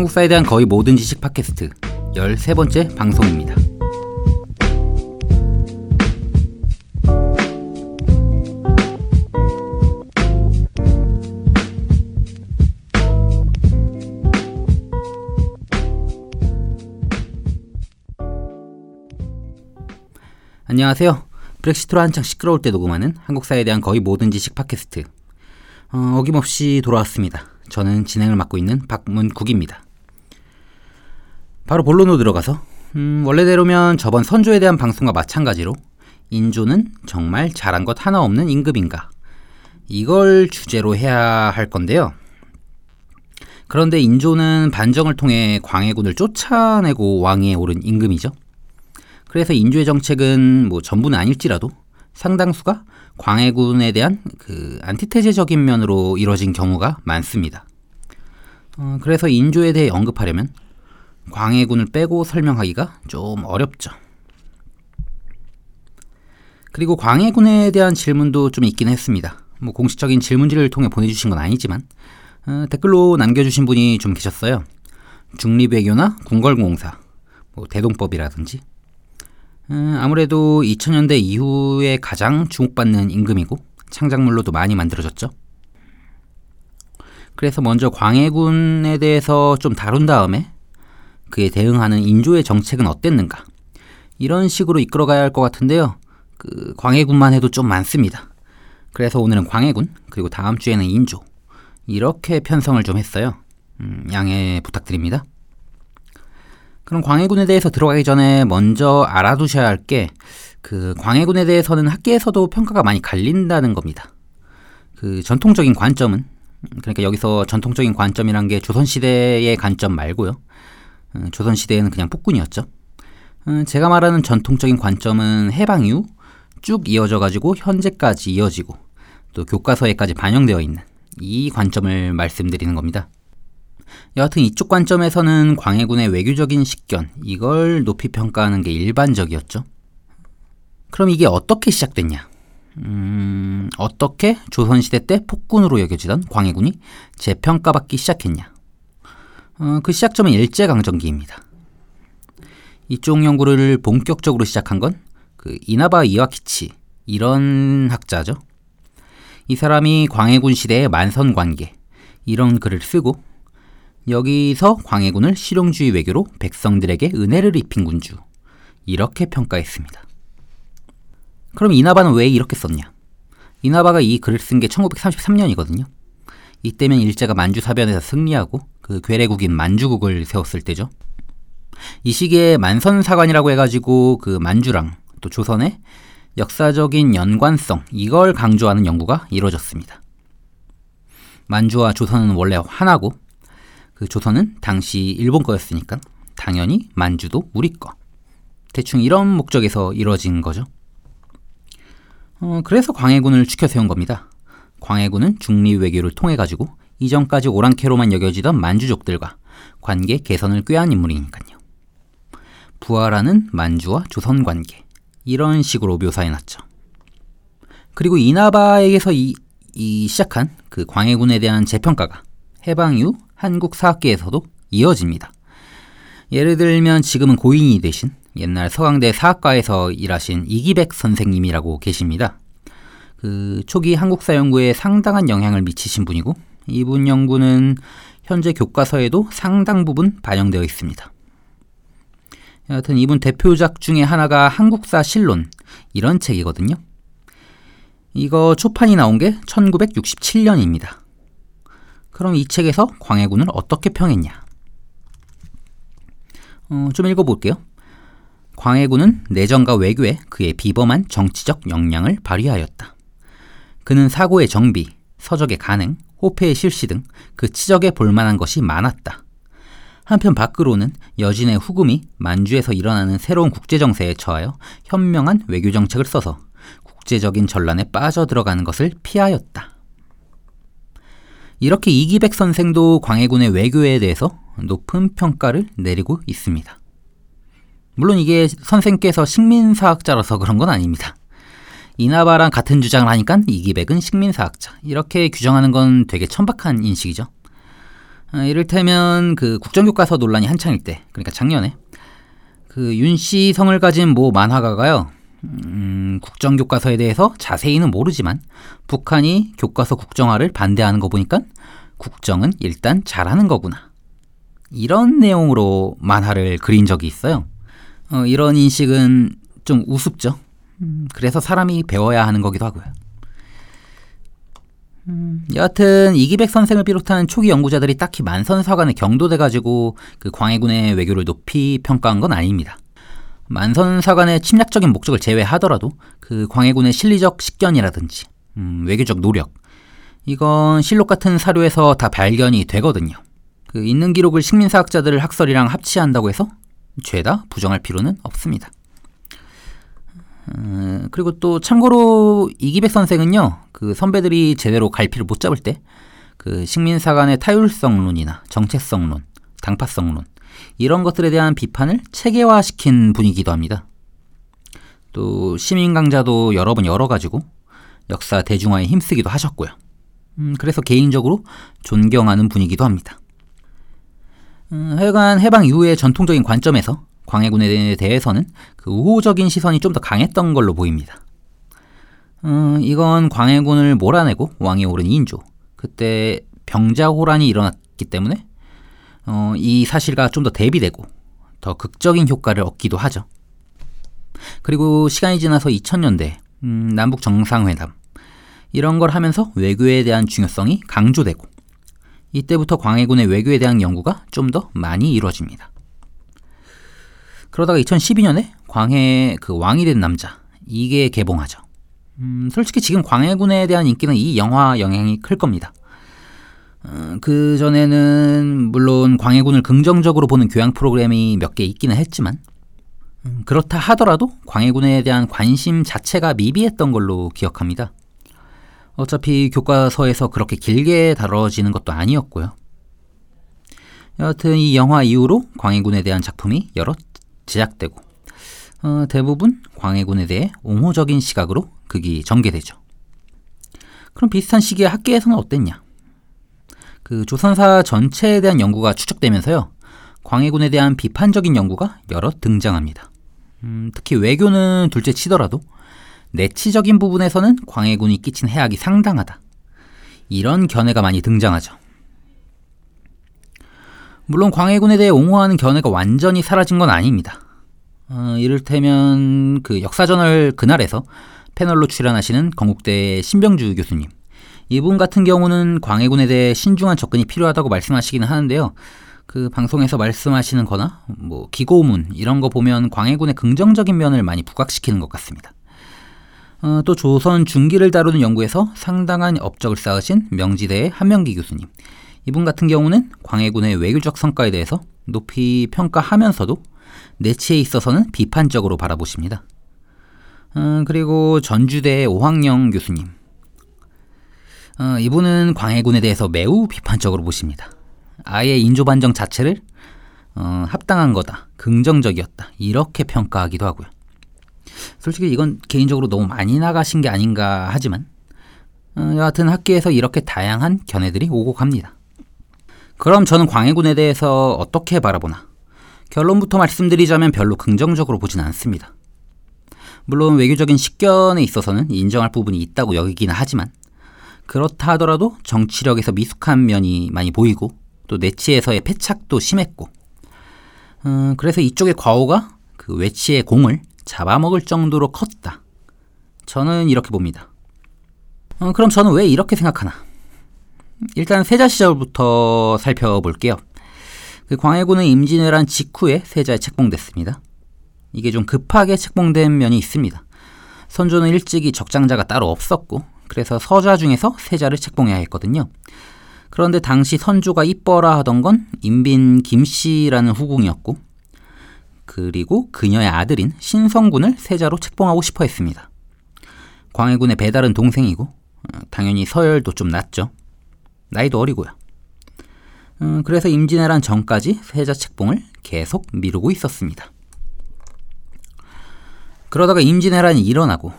한국사에 대한 거의 모든 지식 팟캐스트 13번째 방송입니다. 안녕하세요. 브렉시트로 한창 시끄러울 때 녹음하는 한국사에 대한 거의 모든 지식 팟캐스트. 어, 어김없이 돌아왔습니다. 저는 진행을 맡고 있는 박문국입니다. 바로 본론으로 들어가서 음, 원래대로면 저번 선조에 대한 방송과 마찬가지로 인조는 정말 잘한 것 하나 없는 임금인가 이걸 주제로 해야 할 건데요. 그런데 인조는 반정을 통해 광해군을 쫓아내고 왕위에 오른 임금이죠. 그래서 인조의 정책은 뭐 전부는 아닐지라도 상당수가 광해군에 대한 그 안티테제적인 면으로 이루어진 경우가 많습니다. 어, 그래서 인조에 대해 언급하려면 광해군을 빼고 설명하기가 좀 어렵죠. 그리고 광해군에 대한 질문도 좀 있긴 했습니다. 뭐 공식적인 질문지를 통해 보내주신 건 아니지만 어, 댓글로 남겨주신 분이 좀 계셨어요. 중립외교나 궁궐공사, 뭐 대동법이라든지 음, 아무래도 2000년대 이후에 가장 주목받는 임금이고 창작물로도 많이 만들어졌죠. 그래서 먼저 광해군에 대해서 좀 다룬 다음에 그에 대응하는 인조의 정책은 어땠는가 이런 식으로 이끌어가야 할 것 같은데요. 그 광해군만 해도 좀 많습니다. 그래서 오늘은 광해군 그리고 다음 주에는 인조 이렇게 편성을 좀 했어요. 음, 양해 부탁드립니다. 그럼 광해군에 대해서 들어가기 전에 먼저 알아두셔야 할 게 그 광해군에 대해서는 학계에서도 평가가 많이 갈린다는 겁니다. 그 전통적인 관점은 그러니까 여기서 전통적인 관점이란 게 조선 시대의 관점 말고요. 어, 조선시대에는 그냥 폭군이었죠. 어, 제가 말하는 전통적인 관점은 해방 이후 쭉 이어져 가지고 현재까지 이어지고 또 교과서에까지 반영되어 있는 이 관점을 말씀드리는 겁니다. 여하튼 이쪽 관점에서는 광해군의 외교적인 식견, 이걸 높이 평가하는 게 일반적이었죠. 그럼 이게 어떻게 시작됐냐? 음, 어떻게 조선시대 때 폭군으로 여겨지던 광해군이 재평가받기 시작했냐? 어, 그 시작점은 일제강점기입니다. 이쪽 연구를 본격적으로 시작한 건 그 이나바 이와키치 이런 학자죠. 이 사람이 광해군 시대의 만선 관계 이런 글을 쓰고 여기서 광해군을 실용주의 외교로 백성들에게 은혜를 입힌 군주 이렇게 평가했습니다. 그럼 이나바는 왜 이렇게 썼냐? 이나바가 이 글을 쓴 게 1933년이거든요. 이때면 일제가 만주 사변에서 승리하고 그 괴뢰국인 만주국을 세웠을 때죠. 이 시기에 만선사관이라고 해가지고 그 만주랑 또 조선의 역사적인 연관성 이걸 강조하는 연구가 이루어졌습니다. 만주와 조선은 원래 하나고 그 조선은 당시 일본 거였으니까 당연히 만주도 우리 거. 대충 이런 목적에서 이루어진 거죠. 어, 그래서 광해군을 추켜 세운 겁니다. 광해군은 중립 외교를 통해 가지고 이전까지 오랑캐로만 여겨지던 만주족들과 관계 개선을 꾀한 인물이니까요. 부활하는 만주와 조선 관계 이런 식으로 묘사해놨죠. 그리고 이나바에게서 이, 이 시작한 그 광해군에 대한 재평가가 해방 이후 한국 사학계에서도 이어집니다. 예를 들면 지금은 고인이 되신 옛날 서강대 사학과에서 일하신 이기백 선생님이라고 계십니다. 그 초기 한국사 연구에 상당한 영향을 미치신 분이고 이분 연구는 현재 교과서에도 상당 부분 반영되어 있습니다. 여하튼 이분 대표작 중에 하나가 한국사 실론 이런 책이거든요. 이거 초판이 나온 게 1967년입니다. 그럼 이 책에서 광해군을 어떻게 평했냐? 어, 좀 읽어볼게요. 광해군은 내정과 외교에 그의 비범한 정치적 역량을 발휘하였다. 그는 사고의 정비, 서적의 간행, 호패의 실시 등 그 치적에 볼만한 것이 많았다. 한편 밖으로는 여진의 후금이 만주에서 일어나는 새로운 국제정세에 처하여 현명한 외교정책을 써서 국제적인 전란에 빠져들어가는 것을 피하였다. 이렇게 이기백 선생도 광해군의 외교에 대해서 높은 평가를 내리고 있습니다. 물론 이게 선생께서 식민사학자라서 그런 건 아닙니다. 이나바랑 같은 주장을 하니까 이기백은 식민사학자. 이렇게 규정하는 건 되게 천박한 인식이죠. 아, 이를테면 그 국정교과서 논란이 한창일 때, 그러니까 작년에 그 윤씨 성을 가진 모 만화가가요. 음, 국정교과서에 대해서 자세히는 모르지만 북한이 교과서 국정화를 반대하는 거 보니까 국정은 일단 잘하는 거구나. 이런 내용으로 만화를 그린 적이 있어요. 어, 이런 인식은 좀 우습죠. 음, 그래서 사람이 배워야 하는 거기도 하고요. 음, 여하튼 이기백 선생을 비롯한 초기 연구자들이 딱히 만선사관에 경도돼 가지고 그 광해군의 외교를 높이 평가한 건 아닙니다. 만선사관의 침략적인 목적을 제외하더라도 그 광해군의 실리적 식견이라든지 음, 외교적 노력 이건 실록 같은 사료에서 다 발견이 되거든요. 그 있는 기록을 식민사학자들 학설이랑 합치한다고 해서 죄다 부정할 필요는 없습니다. 음, 그리고 또 참고로 이기백 선생은요, 그 선배들이 제대로 갈피를 못 잡을 때, 그 식민사관의 타율성론이나 정체성론, 당파성론, 이런 것들에 대한 비판을 체계화시킨 분이기도 합니다. 또 시민 강자도 여러 번 열어가지고 역사 대중화에 힘쓰기도 하셨고요. 음, 그래서 개인적으로 존경하는 분이기도 합니다. 음, 하여간 해방 이후의 전통적인 관점에서 광해군에 대해서는 그 우호적인 시선이 좀 더 강했던 걸로 보입니다. 음, 이건 광해군을 몰아내고 왕에 오른 인조. 그때 병자호란이 일어났기 때문에 어, 이 사실과 좀 더 대비되고 더 극적인 효과를 얻기도 하죠. 그리고 시간이 지나서 2000년대 음, 남북 정상회담 이런 걸 하면서 외교에 대한 중요성이 강조되고 이때부터 광해군의 외교에 대한 연구가 좀 더 많이 이루어집니다. 그러다가 2012년에 광해 그 왕이 된 남자 이게 개봉하죠. 음, 솔직히 지금 광해군에 대한 인기는 이 영화 영향이 클 겁니다. 어, 그 전에는 물론 광해군을 긍정적으로 보는 교양 프로그램이 몇 개 있기는 했지만 음, 그렇다 하더라도 광해군에 대한 관심 자체가 미비했던 걸로 기억합니다. 어차피 교과서에서 그렇게 길게 다뤄지는 것도 아니었고요. 여하튼 이 영화 이후로 광해군에 대한 작품이 여러 제작되고 어, 대부분 광해군에 대해 옹호적인 시각으로 극이 전개되죠. 그럼 비슷한 시기에 학계에서는 어땠냐? 그 조선사 전체에 대한 연구가 추적되면서요. 광해군에 대한 비판적인 연구가 여러 등장합니다. 음, 특히 외교는 둘째 치더라도 내치적인 부분에서는 광해군이 끼친 해악이 상당하다. 이런 견해가 많이 등장하죠. 물론 광해군에 대해 옹호하는 견해가 완전히 사라진 건 아닙니다. 어, 이를테면 그 역사저널 그날에서 패널로 출연하시는 건국대 신병주 교수님. 이분 같은 경우는 광해군에 대해 신중한 접근이 필요하다고 말씀하시기는 하는데요. 그 방송에서 말씀하시는 거나 뭐 기고문 이런 거 보면 광해군의 긍정적인 면을 많이 부각시키는 것 같습니다. 어, 또 조선 중기를 다루는 연구에서 상당한 업적을 쌓으신 명지대의 한명기 교수님. 이분 같은 경우는 광해군의 외교적 성과에 대해서 높이 평가하면서도 내치에 있어서는 비판적으로 바라보십니다. 어, 그리고 전주대의 오황영 교수님. 어, 이분은 광해군에 대해서 매우 비판적으로 보십니다. 아예 인조반정 자체를 어, 합당한 거다, 긍정적이었다 이렇게 평가하기도 하고요. 솔직히 이건 개인적으로 너무 많이 나가신 게 아닌가 하지만 어, 여하튼 학계에서 이렇게 다양한 견해들이 오고 갑니다. 그럼 저는 광해군에 대해서 어떻게 바라보나? 결론부터 말씀드리자면 별로 긍정적으로 보진 않습니다. 물론 외교적인 식견에 있어서는 인정할 부분이 있다고 여기기는 하지만 그렇다 하더라도 정치력에서 미숙한 면이 많이 보이고 또 내치에서의 패착도 심했고 음, 그래서 이쪽의 과오가 그 외치의 공을 잡아먹을 정도로 컸다. 저는 이렇게 봅니다. 어, 그럼 저는 왜 이렇게 생각하나? 일단 세자 시절부터 살펴볼게요. 그 광해군은 임진왜란 직후에 세자에 책봉됐습니다. 이게 좀 급하게 책봉된 면이 있습니다. 선조는 일찍이 적장자가 따로 없었고 그래서 서자 중에서 세자를 책봉해야 했거든요. 그런데 당시 선조가 이뻐라 하던 건 임빈 김씨라는 후궁이었고 그리고 그녀의 아들인 신성군을 세자로 책봉하고 싶어 했습니다. 광해군의 배달은 동생이고 어, 당연히 서열도 좀 낮죠. 나이도 어리고요. 음, 그래서 임진왜란 전까지 세자 책봉을 계속 미루고 있었습니다. 그러다가 임진왜란이 일어나고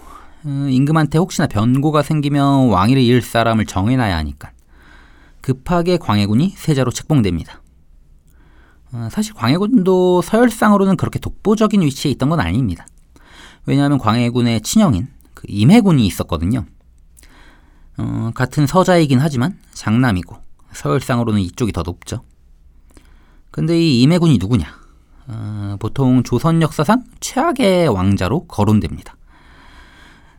음, 임금한테 혹시나 변고가 생기면 왕위를 잃을 사람을 정해놔야 하니까 급하게 광해군이 세자로 책봉됩니다. 어, 사실 광해군도 서열상으로는 그렇게 독보적인 위치에 있던 건 아닙니다. 왜냐하면 광해군의 친형인 그 임해군이 있었거든요. 어, 같은 서자이긴 하지만 장남이고 서열상으로는 이쪽이 더 높죠. 근데 이 임해군이 누구냐? 어, 보통 조선 역사상 최악의 왕자로 거론됩니다.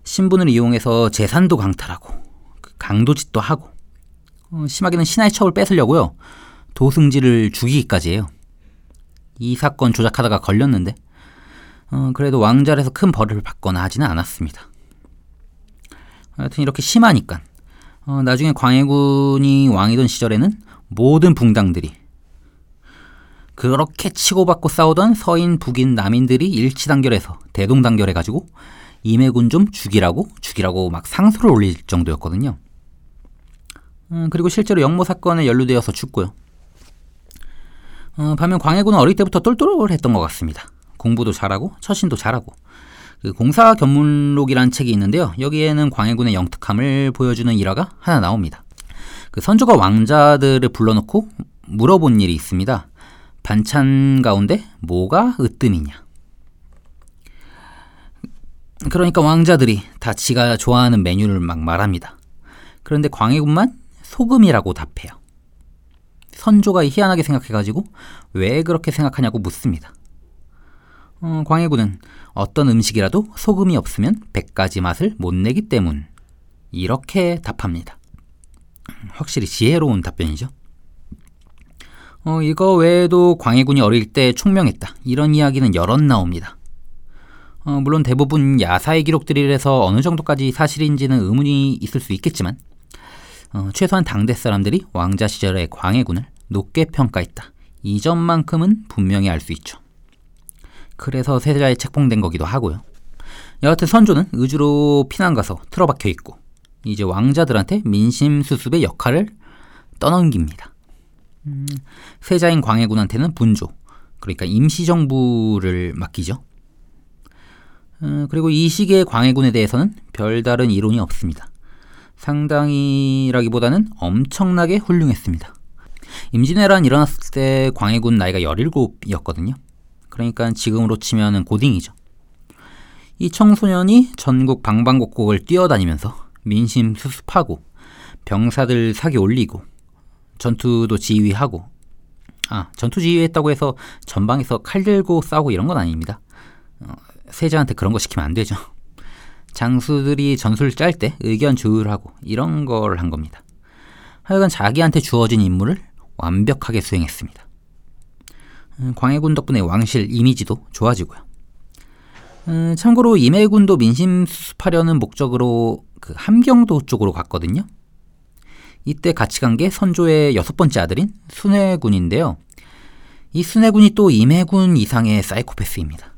신분을 이용해서 재산도 강탈하고 그 강도짓도 하고 어, 심하게는 신하의 척을 뺏으려고요. 도승지를 죽이기까지 해요. 이 사건 조작하다가 걸렸는데 어, 그래도 왕자에서 큰 벌을 받거나 하지는 않았습니다. 하여튼 이렇게 심하니까 어, 나중에 광해군이 왕이던 시절에는 모든 붕당들이 그렇게 치고받고 싸우던 서인, 북인, 남인들이 일치단결해서 대동단결해가지고 임해군 좀 죽이라고 죽이라고 막 상소를 올릴 정도였거든요. 음, 그리고 실제로 영모 사건에 연루되어서 죽고요. 어, 반면 광해군은 어릴 때부터 똘똘했던 것 같습니다. 공부도 잘하고 처신도 잘하고 그 공사 견문록이라는 책이 있는데요. 여기에는 광해군의 영특함을 보여주는 일화가 하나 나옵니다. 그 선조가 왕자들을 불러놓고 물어본 일이 있습니다. 반찬 가운데 뭐가 으뜸이냐? 그러니까 왕자들이 다 지가 좋아하는 메뉴를 막 말합니다. 그런데 광해군만 소금이라고 답해요. 선조가 희한하게 생각해가지고 왜 그렇게 생각하냐고 묻습니다. 어, 광해군은 어떤 음식이라도 소금이 없으면 100가지 맛을 못 내기 때문 이렇게 답합니다. 확실히 지혜로운 답변이죠. 어, 이거 외에도 광해군이 어릴 때 총명했다. 이런 이야기는 여럿 나옵니다. 어, 물론 대부분 야사의 기록들이라서 어느 정도까지 사실인지는 의문이 있을 수 있겠지만 어, 최소한 당대 사람들이 왕자 시절의 광해군을 높게 평가했다. 이 점만큼은 분명히 알 수 있죠. 그래서 세자에 책봉된 거기도 하고요. 여하튼 선조는 의주로 피난 가서 틀어박혀 있고 이제 왕자들한테 민심 수습의 역할을 떠넘깁니다. 음, 세자인 광해군한테는 분조, 그러니까 임시정부를 맡기죠. 음, 그리고 이 시기의 광해군에 대해서는 별다른 이론이 없습니다. 상당히라기보다는 엄청나게 훌륭했습니다. 임진왜란 일어났을 때 광해군 나이가 17이었거든요. 그러니까 지금으로 치면 고딩이죠. 이 청소년이 전국 방방곡곡을 뛰어다니면서 민심 수습하고 병사들 사기 올리고 전투도 지휘하고 아 전투 지휘했다고 해서 전방에서 칼 들고 싸우고 이런 건 아닙니다. 어, 세자한테 그런 거 시키면 안 되죠. 장수들이 전술 짤 때 의견 조율하고 이런 걸 한 겁니다. 하여간 자기한테 주어진 임무를 완벽하게 수행했습니다. 음, 광해군 덕분에 왕실 이미지도 좋아지고요. 음, 참고로 임해군도 민심 수습하려는 목적으로 그 함경도 쪽으로 갔거든요. 이때 같이 간 게 선조의 여섯 번째 아들인 순회군인데요. 이 순회군이 또 임해군 이상의 사이코패스입니다.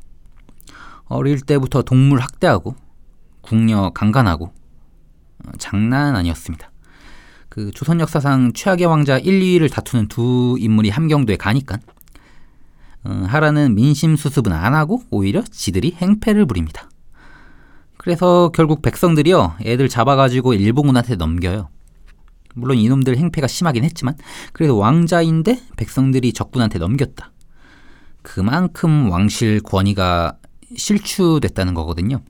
어릴 때부터 동물 학대하고 궁녀 강간하고 어, 장난 아니었습니다. 그 조선 역사상 최악의 왕자 1, 2위를 다투는 두 인물이 함경도에 가니까 어, 하라는 민심 수습은 안 하고 오히려 지들이 행패를 부립니다. 그래서 결국 백성들이요 애들 잡아가지고 일본군한테 넘겨요. 물론 이놈들 행패가 심하긴 했지만 그래도 왕자인데 백성들이 적군한테 넘겼다. 그만큼 왕실 권위가 실추됐다는 거거든요.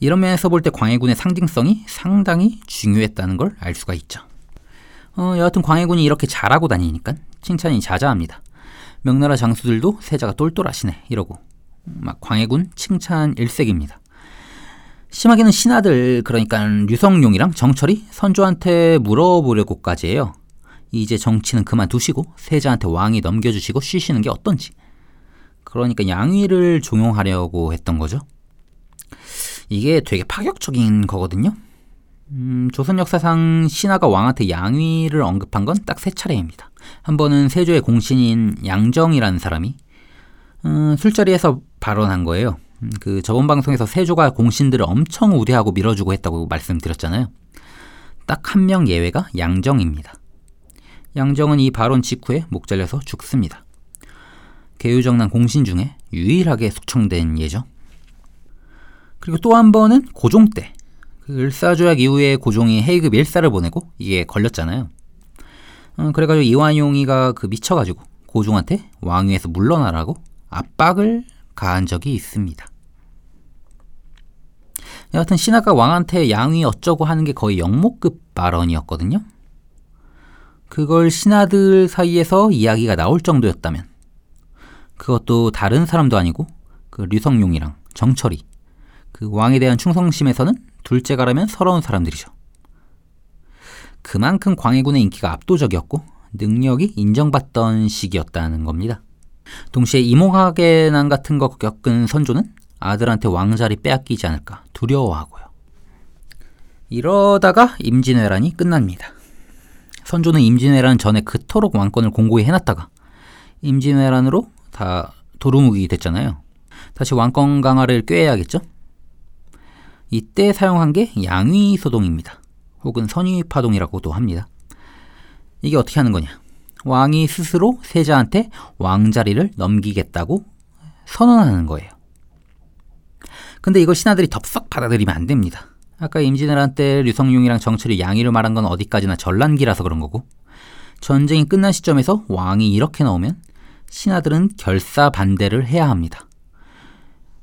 이런 면에서 볼 때 광해군의 상징성이 상당히 중요했다는 걸 알 수가 있죠. 어, 여하튼 광해군이 이렇게 잘하고 다니니까 칭찬이 자자합니다. 명나라 장수들도 세자가 똘똘하시네 이러고 막 광해군 칭찬 일색입니다. 심하게는 신하들 그러니까 류성룡이랑 정철이 선조한테 물어보려고까지 해요. 이제 정치는 그만두시고 세자한테 왕이 넘겨주시고 쉬시는 게 어떤지. 그러니까 양위를 종용하려고 했던 거죠. 이게 되게 파격적인 거거든요. 음, 조선 역사상 신하가 왕한테 양위를 언급한 건 딱 세 차례입니다. 한 번은 세조의 공신인 양정이라는 사람이 음, 술자리에서 발언한 거예요. 음, 그 저번 방송에서 세조가 공신들을 엄청 우대하고 밀어주고 했다고 말씀드렸잖아요. 딱 한 명 예외가 양정입니다. 양정은 이 발언 직후에 목 잘려서 죽습니다. 개유정난 공신 중에 유일하게 숙청된 예죠. 그리고 또 한 번은 고종 때. 그 을사조약 이후에 고종이 헤이급 1사를 보내고 이게 걸렸잖아요. 어, 그래가지고 이완용이가 그 미쳐가지고 고종한테 왕위에서 물러나라고 압박을 가한 적이 있습니다. 여하튼 신하가 왕한테 양위 어쩌고 하는 게 거의 영모급 발언이었거든요. 그걸 신하들 사이에서 이야기가 나올 정도였다면 그것도 다른 사람도 아니고 그 류성룡이랑 정철이 그 왕에 대한 충성심에서는 둘째가라면 서러운 사람들이죠. 그만큼 광해군의 인기가 압도적이었고 능력이 인정받던 시기였다는 겁니다. 동시에 이몽학의 난 같은 거 겪은 선조는 아들한테 왕자리 빼앗기지 않을까 두려워하고요. 이러다가 임진왜란이 끝납니다. 선조는 임진왜란 전에 그토록 왕권을 공고히 해놨다가 임진왜란으로 다 도루묵이 됐잖아요. 다시 왕권 강화를 꾀해야겠죠? 이때 사용한 게 양위 소동입니다. 혹은 선위 파동이라고도 합니다. 이게 어떻게 하는 거냐? 왕이 스스로 세자한테 왕자리를 넘기겠다고 선언하는 거예요. 근데 이걸 신하들이 덥석 받아들이면 안 됩니다. 아까 임진왜란 때 류성룡이랑 정철이 양의를 말한 건 어디까지나 전란기라서 그런 거고 전쟁이 끝난 시점에서 왕이 이렇게 나오면 신하들은 결사 반대를 해야 합니다.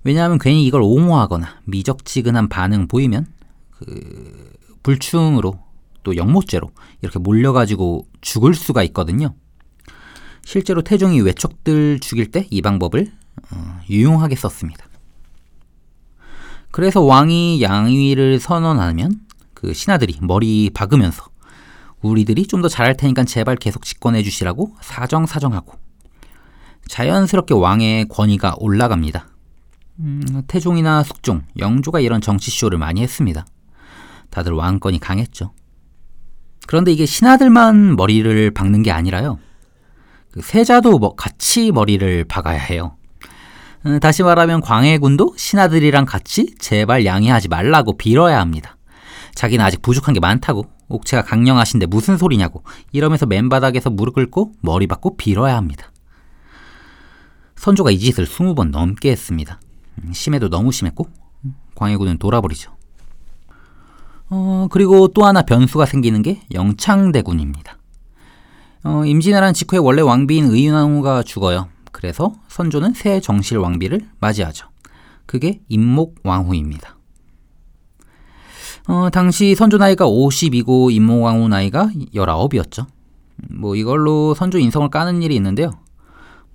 왜냐하면 괜히 이걸 옹호하거나 미적지근한 반응 보이면 그 불충으로 또 영모죄로 이렇게 몰려가지고 죽을 수가 있거든요. 실제로 태종이 외척들 죽일 때 이 방법을 어, 유용하게 썼습니다. 그래서 왕이 양위를 선언하면 그 신하들이 머리 박으면서 우리들이 좀 더 잘할 테니까 제발 계속 집권해 주시라고 사정사정하고 자연스럽게 왕의 권위가 올라갑니다. 음, 태종이나 숙종, 영조가 이런 정치쇼를 많이 했습니다. 다들 왕권이 강했죠. 그런데 이게 신하들만 머리를 박는 게 아니라요. 그 세자도 뭐 같이 머리를 박아야 해요. 음, 다시 말하면 광해군도 신하들이랑 같이 제발 양해하지 말라고 빌어야 합니다. 자기는 아직 부족한 게 많다고 옥체가 강령하신데 무슨 소리냐고 이러면서 맨바닥에서 무릎 꿇고 머리 받고 빌어야 합니다. 선조가 이 짓을 20번 넘게 했습니다. 음, 심해도 너무 심했고 광해군은 돌아버리죠. 어, 그리고 또 하나 변수가 생기는 게 영창대군입니다. 어, 임진왜란 직후에 원래 왕비인 의윤왕후가 죽어요. 그래서 선조는 새 정실 왕비를 맞이하죠. 그게 임목왕후입니다. 어, 당시 선조 나이가 50이고 임목왕후 나이가 19이었죠. 뭐 이걸로 선조 인성을 까는 일이 있는데요.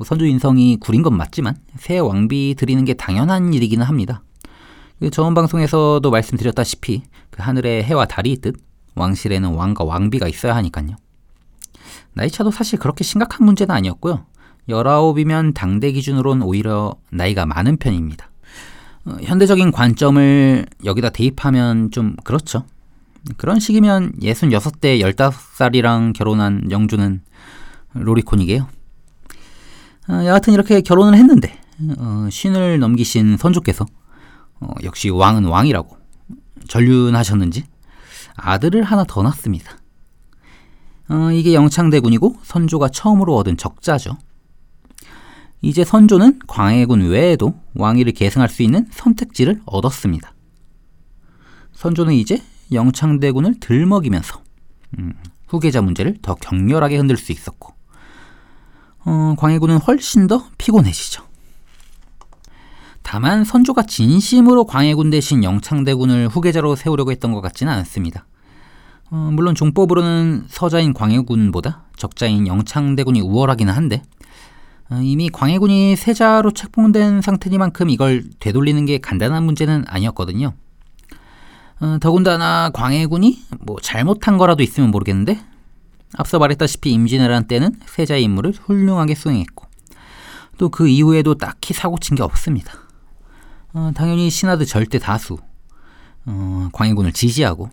뭐 선조 인성이 구린 건 맞지만 새 왕비 드리는 게 당연한 일이기는 합니다. 그 저번 방송에서도 말씀드렸다시피 그 하늘에 해와 달이 있듯 왕실에는 왕과 왕비가 있어야 하니까요. 나이차도 사실 그렇게 심각한 문제는 아니었고요. 19이면 당대 기준으로는 오히려 나이가 많은 편입니다. 어, 현대적인 관점을 여기다 대입하면 좀 그렇죠. 그런 식이면 66대 15살이랑 결혼한 영주는 로리콘이게요. 어, 여하튼 이렇게 결혼을 했는데 어, 쉰을 넘기신 선조께서 어, 역시 왕은 왕이라고 전륜하셨는지 아들을 하나 더 낳습니다. 어, 이게 영창대군이고 선조가 처음으로 얻은 적자죠. 이제 선조는 광해군 외에도 왕위를 계승할 수 있는 선택지를 얻었습니다. 선조는 이제 영창대군을 들먹이면서 음, 후계자 문제를 더 격렬하게 흔들 수 있었고 어, 광해군은 훨씬 더 피곤해지죠. 다만 선조가 진심으로 광해군 대신 영창대군을 후계자로 세우려고 했던 것 같지는 않습니다. 어, 물론 종법으로는 서자인 광해군보다 적자인 영창대군이 우월하기는 한데 어, 이미 광해군이 세자로 책봉된 상태니만큼 이걸 되돌리는 게 간단한 문제는 아니었거든요. 어, 더군다나 광해군이 뭐 잘못한 거라도 있으면 모르겠는데 앞서 말했다시피 임진왜란 때는 세자의 임무를 훌륭하게 수행했고 또 그 이후에도 딱히 사고 친 게 없습니다. 어, 당연히 신하들 절대 다수 어, 광해군을 지지하고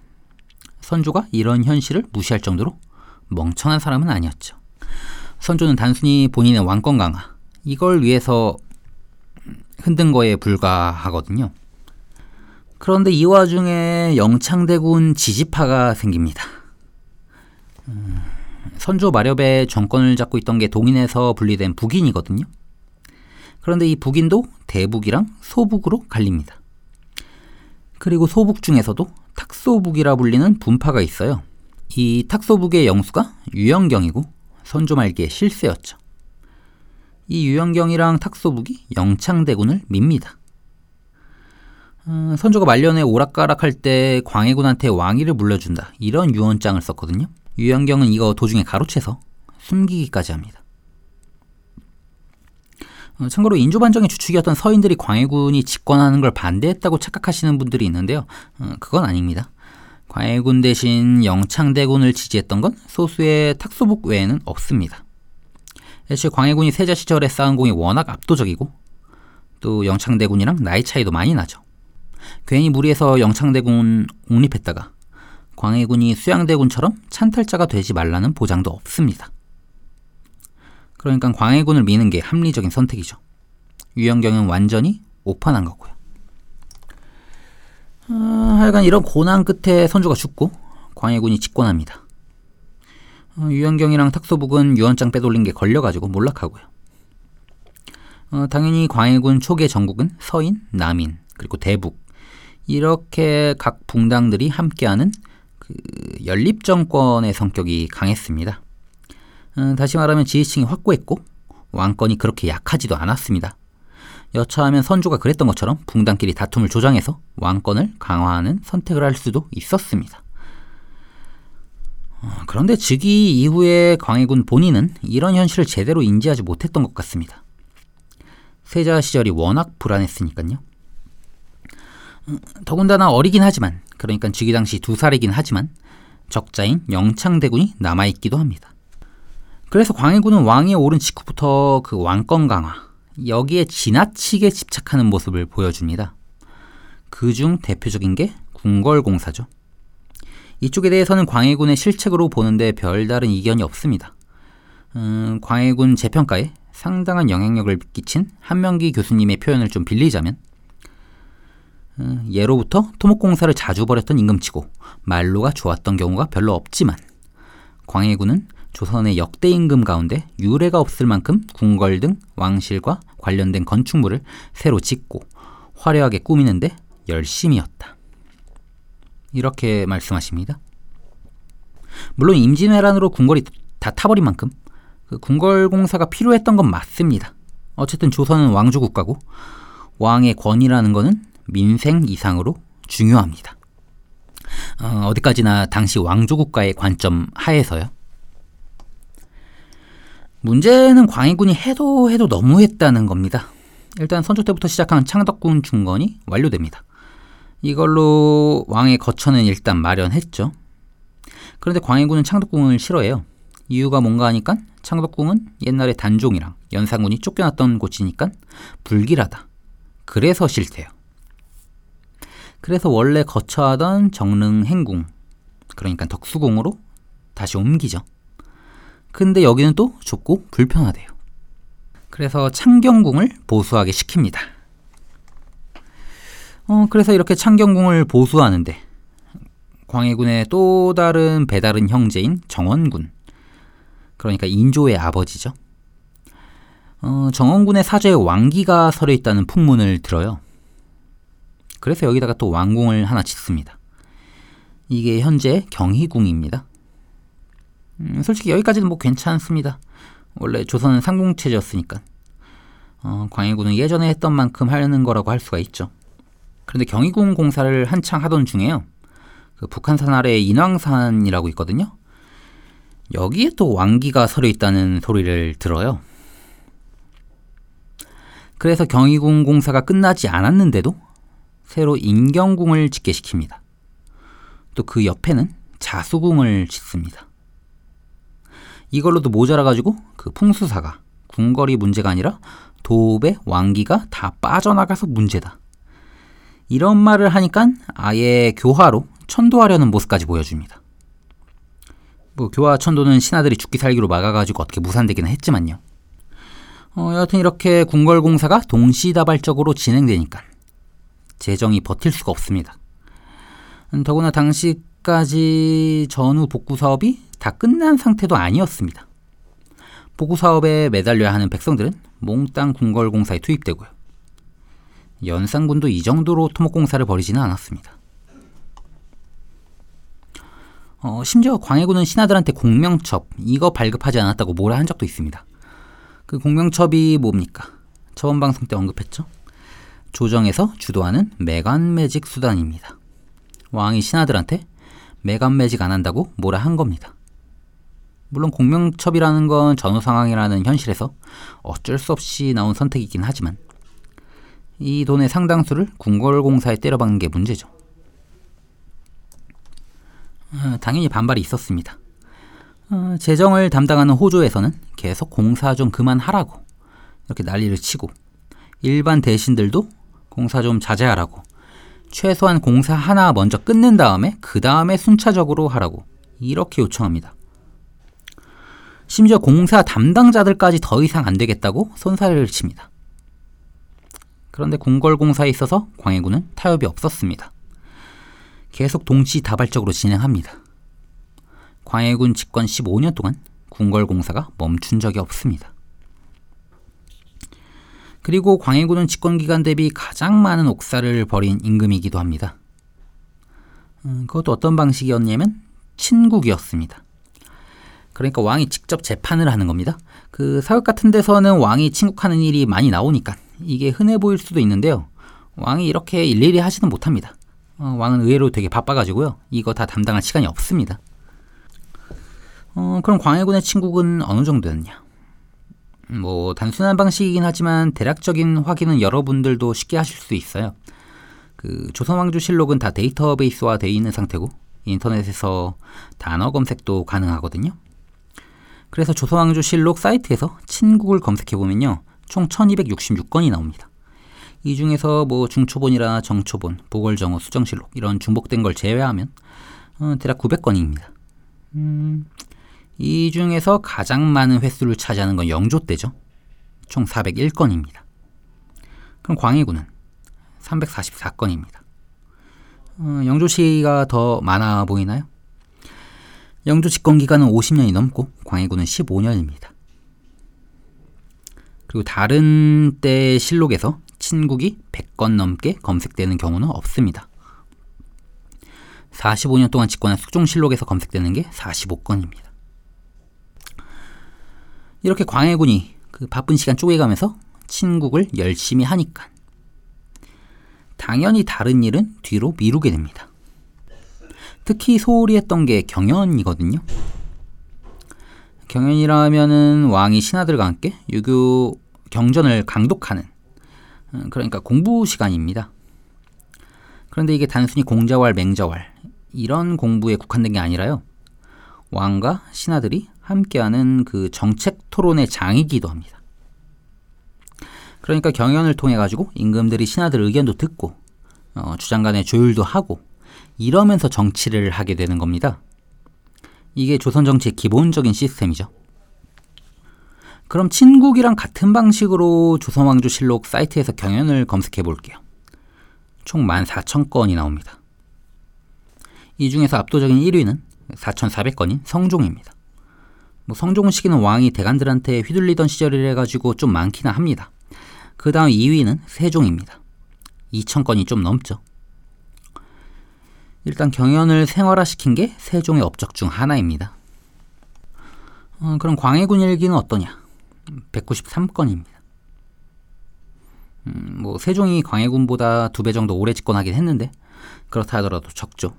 선조가 이런 현실을 무시할 정도로 멍청한 사람은 아니었죠. 선조는 단순히 본인의 왕권 강화 이걸 위해서 흔든 거에 불과하거든요. 그런데 이 와중에 영창대군 지지파가 생깁니다. 음, 선조 마렵에 정권을 잡고 있던 게 동인에서 분리된 북인이거든요. 그런데 이 북인도 대북이랑 소북으로 갈립니다. 그리고 소북 중에서도 탁소북이라 불리는 분파가 있어요. 이 탁소북의 영수가 유영경이고 선조 말기의 실세였죠. 이 유영경이랑 탁소북이 영창대군을 밉니다. 어, 선조가 말년에 오락가락할 때 광해군한테 왕위를 물려준다 이런 유언장을 썼거든요. 유영경은 이거 도중에 가로채서 숨기기까지 합니다. 어, 참고로 인조반정의 주축이었던 서인들이 광해군이 집권하는 걸 반대했다고 착각하시는 분들이 있는데요. 어, 그건 아닙니다. 광해군 대신 영창대군을 지지했던 건 소수의 탁소북 외에는 없습니다. 애초에 광해군이 세자 시절에 쌓은 공이 워낙 압도적이고 또 영창대군이랑 나이 차이도 많이 나죠. 괜히 무리해서 영창대군 옹립했다가 광해군이 수양대군처럼 찬탈자가 되지 말라는 보장도 없습니다. 그러니까 광해군을 미는 게 합리적인 선택이죠. 유영경은 완전히 오판한 거고요. 어, 하여간 이런 고난 끝에 선조가 죽고 광해군이 집권합니다. 어, 유영경이랑 탁소북은 유언장 빼돌린 게 걸려가지고 몰락하고요. 어, 당연히 광해군 초기의 전국은 서인, 남인, 그리고 대북 이렇게 각 붕당들이 함께하는 그 연립 정권의 성격이 강했습니다. 음, 다시 말하면 지휘층이 확고했고 왕권이 그렇게 약하지도 않았습니다. 여차하면 선조가 그랬던 것처럼 붕당끼리 다툼을 조장해서 왕권을 강화하는 선택을 할 수도 있었습니다. 어, 그런데 즉위 이후에 광해군 본인은 이런 현실을 제대로 인지하지 못했던 것 같습니다. 세자 시절이 워낙 불안했으니까요. 음, 더군다나 어리긴 하지만 그러니까 즉위 당시 두 살이긴 하지만 적자인 영창대군이 남아있기도 합니다. 그래서 광해군은 왕위에 오른 직후부터 그 왕권 강화, 여기에 지나치게 집착하는 모습을 보여줍니다. 그 중 대표적인 게 궁궐공사죠. 이쪽에 대해서는 광해군의 실책으로 보는데 별다른 이견이 없습니다. 음, 광해군 재평가에 상당한 영향력을 끼친 한명기 교수님의 표현을 좀 빌리자면 음, 예로부터 토목공사를 자주 벌였던 임금치고 말로가 좋았던 경우가 별로 없지만 광해군은 조선의 역대 임금 가운데 유례가 없을 만큼 궁궐 등 왕실과 관련된 건축물을 새로 짓고 화려하게 꾸미는데 열심이었다. 이렇게 말씀하십니다. 물론 임진왜란으로 궁궐이 다 타버린 만큼 그 궁궐 공사가 필요했던 건 맞습니다. 어쨌든 조선은 왕조 국가고 왕의 권위라는 것은 민생 이상으로 중요합니다. 어, 디까지나 당시 왕조 국가의 관점 하에서요. 문제는 광해군이 해도 해도 너무했다는 겁니다. 일단 선조 때부터 시작한 창덕군 중건이 완료됩니다. 이걸로 왕의 거처는 일단 마련했죠. 그런데 광해군은 창덕궁을 싫어해요. 이유가 뭔가 하니까 창덕궁은 옛날에 단종이랑 연산군이 쫓겨났던 곳이니까 불길하다. 그래서 싫대요. 그래서 원래 거처하던 정릉 행궁, 그러니까 덕수궁으로 다시 옮기죠. 근데 여기는 또 좁고 불편하대요. 그래서 창경궁을 보수하게 시킵니다. 어, 그래서 이렇게 창경궁을 보수하는데 광해군의 또 다른 배다른 형제인 정원군, 그러니까 인조의 아버지죠. 어, 정원군의 사저에 왕기가 서려 있다는 풍문을 들어요. 그래서 여기다가 또 왕궁을 하나 짓습니다. 이게 현재 경희궁입니다. 음, 솔직히 여기까지는 뭐 괜찮습니다. 원래 조선은 상공체제였으니까. 어, 광해군은 예전에 했던 만큼 하려는 거라고 할 수가 있죠. 그런데 경희궁 공사를 한창 하던 중에요. 그 북한산 아래 인왕산이라고 있거든요. 여기에 또 왕기가 서려 있다는 소리를 들어요. 그래서 경희궁 공사가 끝나지 않았는데도 새로 인경궁을 짓게 시킵니다. 또 그 옆에는 자수궁을 짓습니다. 이걸로도 모자라가지고 그 풍수사가 궁궐이 문제가 아니라 도읍의 왕기가 다 빠져나가서 문제다. 이런 말을 하니까 아예 교화로 천도하려는 모습까지 보여줍니다. 뭐 교화 천도는 신하들이 죽기 살기로 막아가지고 어떻게 무산되기는 했지만요. 어, 여하튼 이렇게 궁궐공사가 동시다발적으로 진행되니까 재정이 버틸 수가 없습니다. 음, 더구나 당시까지 전후 복구 사업이 다 끝난 상태도 아니었습니다. 복구 사업에 매달려야 하는 백성들은 몽땅 궁궐공사에 투입되고요. 연산군도 이 정도로 토목공사를 벌이지는 않았습니다. 어, 심지어 광해군은 신하들한테 공명첩 이거 발급하지 않았다고 뭐라 한 적도 있습니다. 그 공명첩이 뭡니까? 저번 방송 때 언급했죠. 조정에서 주도하는 매간매직 수단입니다. 왕이 신하들한테 매간매직 안 한다고 뭐라 한 겁니다. 물론 공명첩이라는 건 전후 상황이라는 현실에서 어쩔 수 없이 나온 선택이긴 하지만 이 돈의 상당수를 궁궐공사에 때려박는 게 문제죠. 어, 당연히 반발이 있었습니다. 어, 재정을 담당하는 호조에서는 계속 공사 좀 그만하라고 이렇게 난리를 치고 일반 대신들도 공사 좀 자제하라고 최소한 공사 하나 먼저 끝낸 다음에 그 다음에 순차적으로 하라고 이렇게 요청합니다. 심지어 공사 담당자들까지 더 이상 안 되겠다고 손사래를 칩니다. 그런데 궁궐공사에 있어서 광해군은 타협이 없었습니다. 계속 동시다발적으로 진행합니다. 광해군 집권 15년 동안 궁궐공사가 멈춘 적이 없습니다. 그리고 광해군은 집권 기간 대비 가장 많은 옥사를 벌인 임금이기도 합니다. 음, 그것도 어떤 방식이었냐면 친국이었습니다. 그러니까 왕이 직접 재판을 하는 겁니다. 그 사극 같은 데서는 왕이 친국하는 일이 많이 나오니까 이게 흔해 보일 수도 있는데요. 왕이 이렇게 일일이 하지는 못합니다. 어, 왕은 의외로 되게 바빠가지고요. 이거 다 담당할 시간이 없습니다. 어, 그럼 광해군의 친국은 어느 정도였냐? 뭐 단순한 방식이긴 하지만 대략적인 확인은 여러분들도 쉽게 하실 수 있어요. 그 조선왕조실록은 다 데이터베이스화 되어 있는 상태고 인터넷에서 단어 검색도 가능하거든요. 그래서 조선왕조실록 사이트에서 친국을 검색해 보면요. 총 1266건이 나옵니다. 이 중에서 뭐 중초본이라 정초본, 보궐정어, 수정실록 이런 중복된 걸 제외하면 어, 대략 900건입니다. 음, 이 중에서 가장 많은 횟수를 차지하는 건 영조 때죠. 총 401건입니다. 그럼 광해군은 344건입니다. 어, 영조시가 더 많아 보이나요? 영조 집권 기간은 50년이 넘고 광해군은 15년입니다. 그리고 다른 때 실록에서 친국이 100건 넘게 검색되는 경우는 없습니다. 45년 동안 집권한 숙종실록에서 검색되는 게 45건입니다. 이렇게 광해군이 그 바쁜 시간 쪼개가면서 친국을 열심히 하니까 당연히 다른 일은 뒤로 미루게 됩니다. 특히 소홀히 했던 게 경연이거든요. 경연이라면은 왕이 신하들과 함께 유교 경전을 강독하는 어, 그러니까 공부 시간입니다. 그런데 이게 단순히 공자왈, 맹자왈 이런 공부에 국한된 게 아니라요. 왕과 신하들이 함께하는 그 정책 토론의 장이기도 합니다. 그러니까 경연을 통해 가지고 임금들이 신하들 의견도 듣고 어, 주장 간의 조율도 하고 이러면서 정치를 하게 되는 겁니다. 이게 조선 정치의 기본적인 시스템이죠. 그럼 친국이랑 같은 방식으로 조선왕조실록 사이트에서 경연을 검색해 볼게요. 총 14,000건이 나옵니다. 이 중에서 압도적인 1위는 4,400건인 성종입니다. 뭐 성종 시기는 왕이 대간들한테 휘둘리던 시절이라 가지고 좀 많기는 합니다. 그 다음 2위는 세종입니다. 2,000건이 좀 넘죠. 일단 경연을 생활화시킨 게 세종의 업적 중 하나입니다. 어, 그럼 광해군 일기는 어떠냐? 193건입니다. 음, 뭐 세종이 광해군보다 두 배 정도 오래 집권하긴 했는데 그렇다 하더라도 적죠.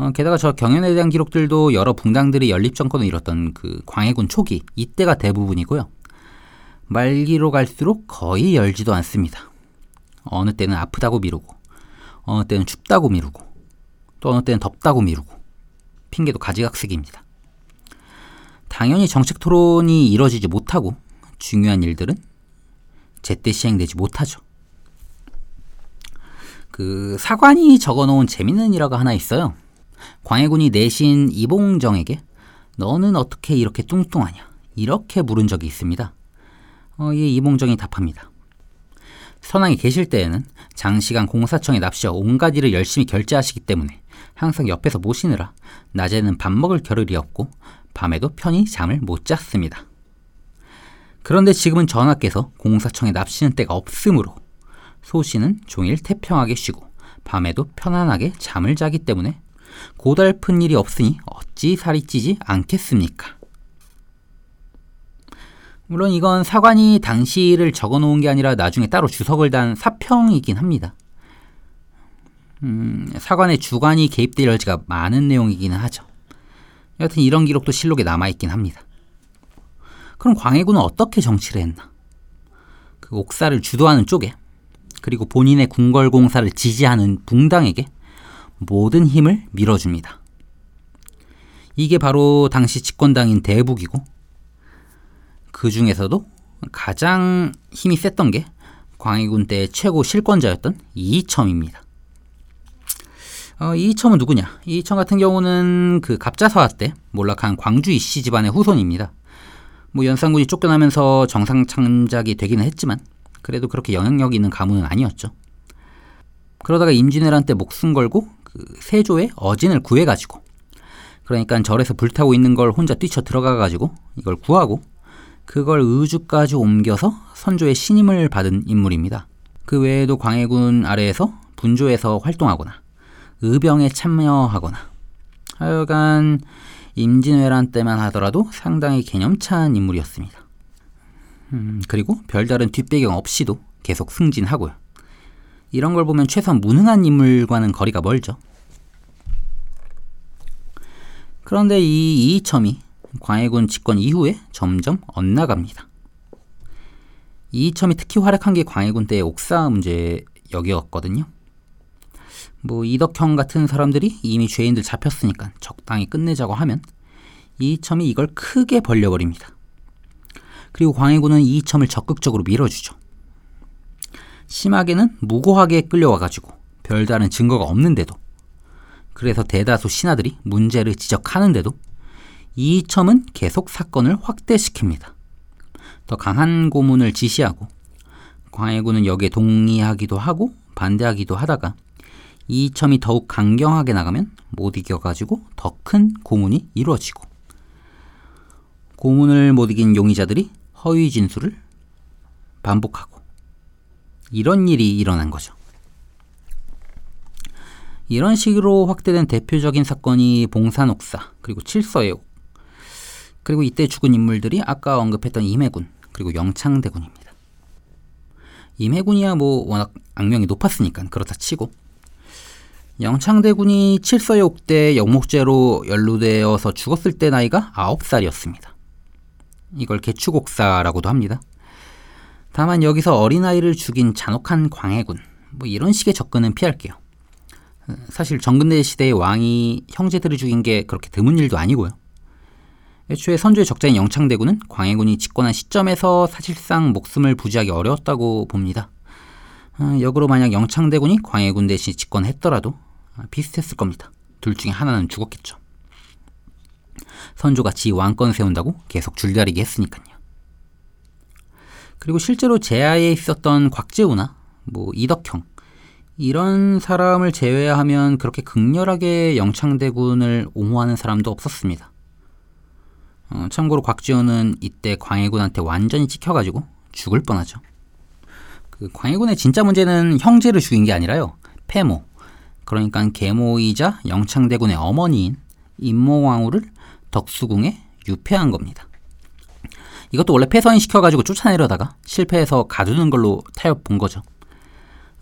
어, 게다가 저 경연에 대한 기록들도 여러 붕당들이 연립 정권을 이뤘던 그 광해군 초기 이때가 대부분이고요. 말기로 갈수록 거의 열지도 않습니다. 어느 때는 아프다고 미루고 어느 때는 춥다고 미루고 또 어느 때는 덥다고 미루고 핑계도 가지각색입니다. 당연히 정책 토론이 이뤄지지 못하고 중요한 일들은 제때 시행되지 못하죠. 그 사관이 적어놓은 재밌는 일화가 하나 있어요. 광해군이 내신 이봉정에게 너는 어떻게 이렇게 뚱뚱하냐 이렇게 물은 적이 있습니다. 어, 이 이봉정이 답합니다. 선왕이 계실 때에는 장시간 공사청에 납시와 온갖 일을 열심히 결제하시기 때문에 항상 옆에서 모시느라 낮에는 밥 먹을 겨를이 없고 밤에도 편히 잠을 못 잤습니다. 그런데 지금은 전하께서 공사청에 납시는 때가 없으므로 소씨는 종일 태평하게 쉬고 밤에도 편안하게 잠을 자기 때문에 고달픈 일이 없으니 어찌 살이 찌지 않겠습니까? 물론 이건 사관이 당시를 적어 놓은 게 아니라 나중에 따로 주석을 단 사평이긴 합니다. 음, 사관의 주관이 개입될 여지가 많은 내용이기는 하죠. 여하튼 이런 기록도 실록에 남아있긴 합니다. 그럼 광해군은 어떻게 정치를 했나? 그 옥사를 주도하는 쪽에 그리고 본인의 궁궐공사를 지지하는 붕당에게 모든 힘을 밀어줍니다. 이게 바로 당시 집권당인 대북이고 그 중에서도 가장 힘이 셌던 게 광해군 때 최고 실권자였던 이이첨입니다. 어, 이이첨은 누구냐? 이이첨 같은 경우는 그 갑자사화 때 몰락한 광주 이씨 집안의 후손입니다. 뭐 연산군이 쫓겨나면서 정상 창작이 되기는 했지만 그래도 그렇게 영향력 있는 가문은 아니었죠. 그러다가 임진왜란 때 목숨 걸고 그 세조의 어진을 구해가지고 그러니까 절에서 불타고 있는 걸 혼자 뛰쳐 들어가가지고 이걸 구하고 그걸 의주까지 옮겨서 선조의 신임을 받은 인물입니다. 그 외에도 광해군 아래에서 분조에서 활동하거나 의병에 참여하거나 하여간 임진왜란 때만 하더라도 상당히 개념찬 인물이었습니다. 음, 그리고 별다른 뒷배경 없이도 계속 승진하고요. 이런 걸 보면 최소한 무능한 인물과는 거리가 멀죠. 그런데 이 이이첨이 광해군 집권 이후에 점점 엇나갑니다. 이이첨이 특히 활약한 게 광해군 때의 옥사 문제 여기였거든요. 뭐 이덕형 같은 사람들이 이미 죄인들 잡혔으니까 적당히 끝내자고 하면 이이첨이 이걸 크게 벌려버립니다. 그리고 광해군은 이이첨을 적극적으로 밀어주죠. 심하게는 무고하게 끌려와가지고 별다른 증거가 없는데도 그래서 대다수 신하들이 문제를 지적하는데도 이첨은 계속 사건을 확대시킵니다. 더 강한 고문을 지시하고 광해군은 여기에 동의하기도 하고 반대하기도 하다가 이첨이 더욱 강경하게 나가면 못 이겨가지고 더 큰 고문이 이루어지고 고문을 못 이긴 용의자들이 허위 진술을 반복하고 이런 일이 일어난 거죠. 이런 식으로 확대된 대표적인 사건이 봉산옥사 그리고 칠서의옥 그리고 이때 죽은 인물들이 아까 언급했던 임해군 그리고 영창대군입니다. 임해군이야 뭐 워낙 악명이 높았으니까 그렇다 치고 영창대군이 칠서욕 때 영목죄로 연루되어서 죽었을 때 나이가 9살이었습니다. 이걸 개축옥사라고도 합니다. 다만 여기서 어린아이를 죽인 잔혹한 광해군 뭐 이런 식의 접근은 피할게요. 사실 정근대 시대의 왕이 형제들을 죽인 게 그렇게 드문 일도 아니고요. 애초에 선조의 적자인 영창대군은 광해군이 집권한 시점에서 사실상 목숨을 부지하기 어려웠다고 봅니다. 어, 역으로 만약 영창대군이 광해군 대신 집권했더라도 비슷했을 겁니다. 둘 중에 하나는 죽었겠죠. 선조가 지 왕권 세운다고 계속 줄다리기 했으니까요. 그리고 실제로 제하에 있었던 곽재우나 뭐 이덕형 이런 사람을 제외하면 그렇게 극렬하게 영창대군을 옹호하는 사람도 없었습니다. 어, 참고로 곽지호는 이때 광해군한테 완전히 찍혀가지고 죽을 뻔하죠. 그 광해군의 진짜 문제는 형제를 죽인 게 아니라요. 패모, 그러니까 계모이자 영창대군의 어머니인 임모왕후를 덕수궁에 유폐한 겁니다. 이것도 원래 폐서인 시켜가지고 쫓아내려다가 실패해서 가두는 걸로 타협 본 거죠.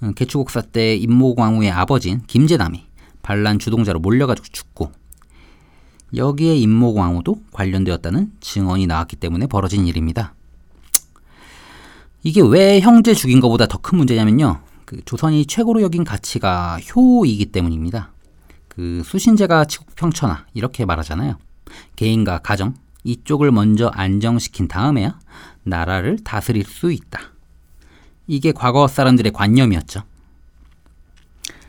어, 개추국사 때 임모광후의 아버지인 김재남이 반란 주동자로 몰려가지고 죽고 여기에 임모광후도 관련되었다는 증언이 나왔기 때문에 벌어진 일입니다. 이게 왜 형제 죽인 것보다 더 큰 문제냐면요. 그 조선이 최고로 여긴 가치가 효이기 때문입니다. 그 수신제가 치국평천하 이렇게 말하잖아요. 개인과 가정 이쪽을 먼저 안정시킨 다음에야 나라를 다스릴 수 있다. 이게 과거 사람들의 관념이었죠.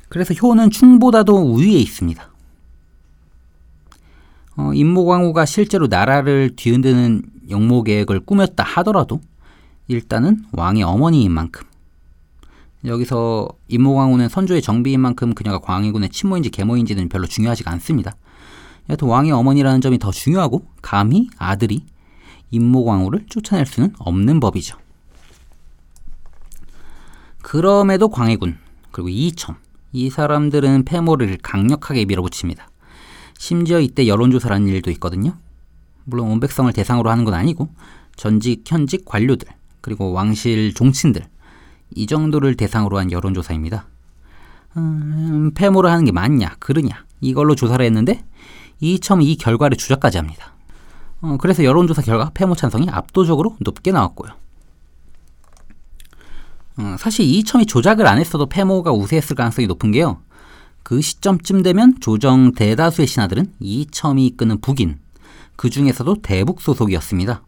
그래서 효는 충보다도 우위에 있습니다. 어, 임모광후가 실제로 나라를 뒤흔드는 영모 계획을 꾸몄다 하더라도 일단은 왕의 어머니인 만큼 여기서 임모광후는 선조의 정비인 만큼 그녀가 광해군의 친모인지 계모인지는 별로 중요하지가 않습니다. 여하튼 왕의 어머니라는 점이 더 중요하고 감히 아들이 임모광후를 쫓아낼 수는 없는 법이죠. 그럼에도 광해군 그리고 이첨 이 사람들은 패모를 강력하게 밀어붙입니다. 심지어 이때 여론조사라는 일도 있거든요. 물론 온 백성을 대상으로 하는 건 아니고 전직 현직 관료들 그리고 왕실 종친들 이 정도를 대상으로 한 여론조사입니다. 음, 폐모를 하는 게 맞냐 그르냐 이걸로 조사를 했는데 이 처음 이 결과를 주작까지 합니다. 어, 그래서 여론조사 결과 폐모 찬성이 압도적으로 높게 나왔고요. 어, 사실 이첨이 조작을 안 했어도 폐모가 우세했을 가능성이 높은 게요. 그 시점쯤 되면 조정 대다수의 신하들은 이첨이 이끄는 북인, 그 중에서도 대북 소속이었습니다.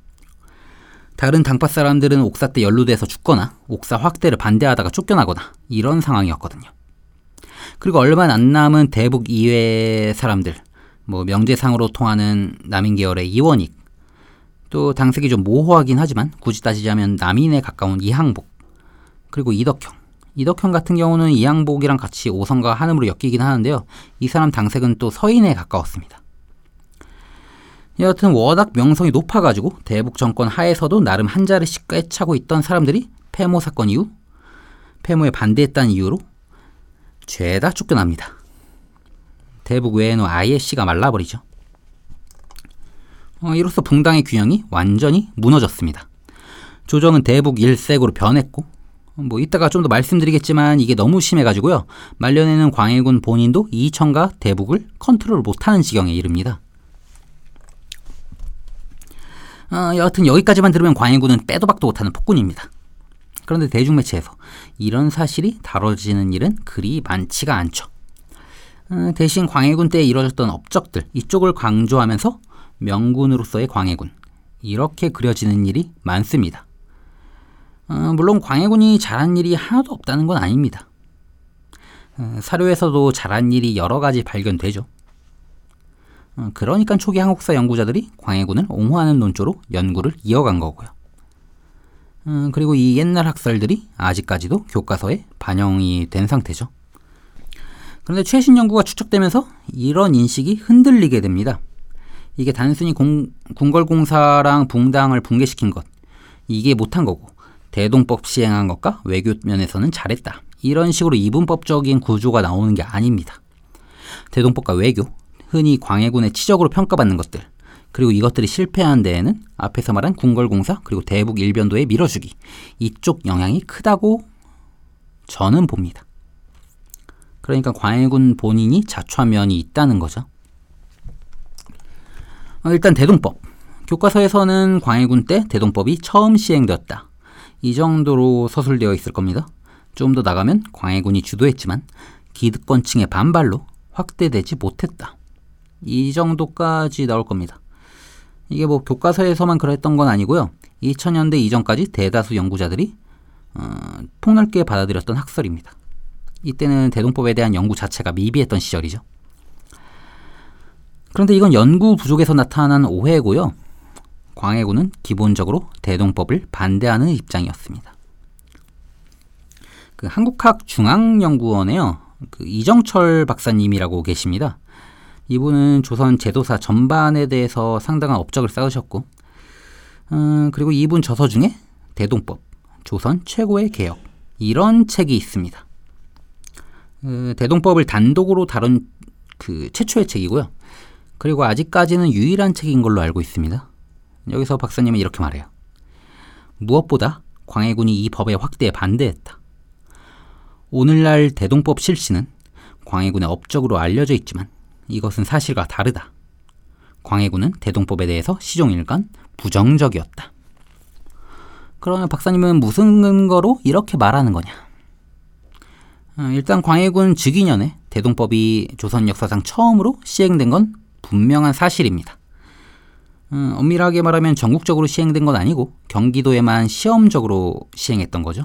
다른 당파 사람들은 옥사 때 연루돼서 죽거나 옥사 확대를 반대하다가 쫓겨나거나 이런 상황이었거든요. 그리고 얼마 안 남은 대북 이외 사람들, 뭐 명제상으로 통하는 남인 계열의 이원익, 또 당색이 좀 모호하긴 하지만 굳이 따지자면 남인에 가까운 이항복, 그리고 이덕형. 이덕형 같은 경우는 이항복이랑 같이 오성과 한음으로 엮이긴 하는데요. 이 사람 당색은 또 서인에 가까웠습니다. 여하튼 워낙 명성이 높아가지고 대북 정권 하에서도 나름 한 자리씩 꿰차고 있던 사람들이 폐모 사건 이후 폐모에 반대했다는 이유로 죄다 쫓겨납니다. 대북 외에는 아예 씨가 말라버리죠. 어, 이로써 붕당의 균형이 완전히 무너졌습니다. 조정은 대북 일색으로 변했고 뭐 이따가 좀 더 말씀드리겠지만 이게 너무 심해가지고요. 말년에는 광해군 본인도 이천과 대북을 컨트롤 못하는 지경에 이릅니다. 어, 여하튼 여기까지만 들으면 광해군은 빼도 박도 못하는 폭군입니다. 그런데 대중매체에서 이런 사실이 다뤄지는 일은 그리 많지가 않죠. 어, 대신 광해군 때 이뤄졌던 업적들 이쪽을 강조하면서 명군으로서의 광해군 이렇게 그려지는 일이 많습니다. 어, 물론 광해군이 잘한 일이 하나도 없다는 건 아닙니다. 어, 사료에서도 잘한 일이 여러 가지 발견되죠. 어, 그러니까 초기 한국사 연구자들이 광해군을 옹호하는 논조로 연구를 이어간 거고요. 어, 그리고 이 옛날 학설들이 아직까지도 교과서에 반영이 된 상태죠. 그런데 최신 연구가 추적되면서 이런 인식이 흔들리게 됩니다. 이게 단순히 공, 궁궐공사랑 붕당을 붕괴시킨 것, 이게 못한 거고, 대동법 시행한 것과 외교 면에서는 잘했다. 이런 식으로 이분법적인 구조가 나오는 게 아닙니다. 대동법과 외교, 흔히 광해군의 치적으로 평가받는 것들, 그리고 이것들이 실패한 데에는 앞에서 말한 궁궐공사 그리고 대북 일변도의 밀어주기 이쪽 영향이 크다고 저는 봅니다. 그러니까 광해군 본인이 자초한 면이 있다는 거죠. 어, 일단 대동법. 교과서에서는 광해군 때 대동법이 처음 시행되었다. 이 정도로 서술되어 있을 겁니다. 좀 더 나가면 광해군이 주도했지만 기득권층의 반발로 확대되지 못했다. 이 정도까지 나올 겁니다. 이게 뭐 교과서에서만 그랬던 건 아니고요. 2000년대 이전까지 대다수 연구자들이 어, 폭넓게 받아들였던 학설입니다. 이때는 대동법에 대한 연구 자체가 미비했던 시절이죠. 그런데 이건 연구 부족에서 나타난 오해고요. 광해군은 기본적으로 대동법을 반대하는 입장이었습니다. 그 한국학 중앙연구원에요. 그 이정철 박사님이라고 계십니다. 이분은 조선 제도사 전반에 대해서 상당한 업적을 쌓으셨고, 음, 그리고 이분 저서 중에 대동법, 조선 최고의 개혁 이런 책이 있습니다. 그 대동법을 단독으로 다룬 그 최초의 책이고요. 그리고 아직까지는 유일한 책인 걸로 알고 있습니다. 여기서 박사님은 이렇게 말해요. 무엇보다 광해군이 이 법의 확대에 반대했다. 오늘날 대동법 실시는 광해군의 업적으로 알려져 있지만 이것은 사실과 다르다. 광해군은 대동법에 대해서 시종일관 부정적이었다. 그러면 박사님은 무슨 근거로 이렇게 말하는 거냐? 어, 일단 광해군 즉위년에 대동법이 조선 역사상 처음으로 시행된 건 분명한 사실입니다. 음, 엄밀하게 말하면 전국적으로 시행된 건 아니고 경기도에만 시험적으로 시행했던 거죠.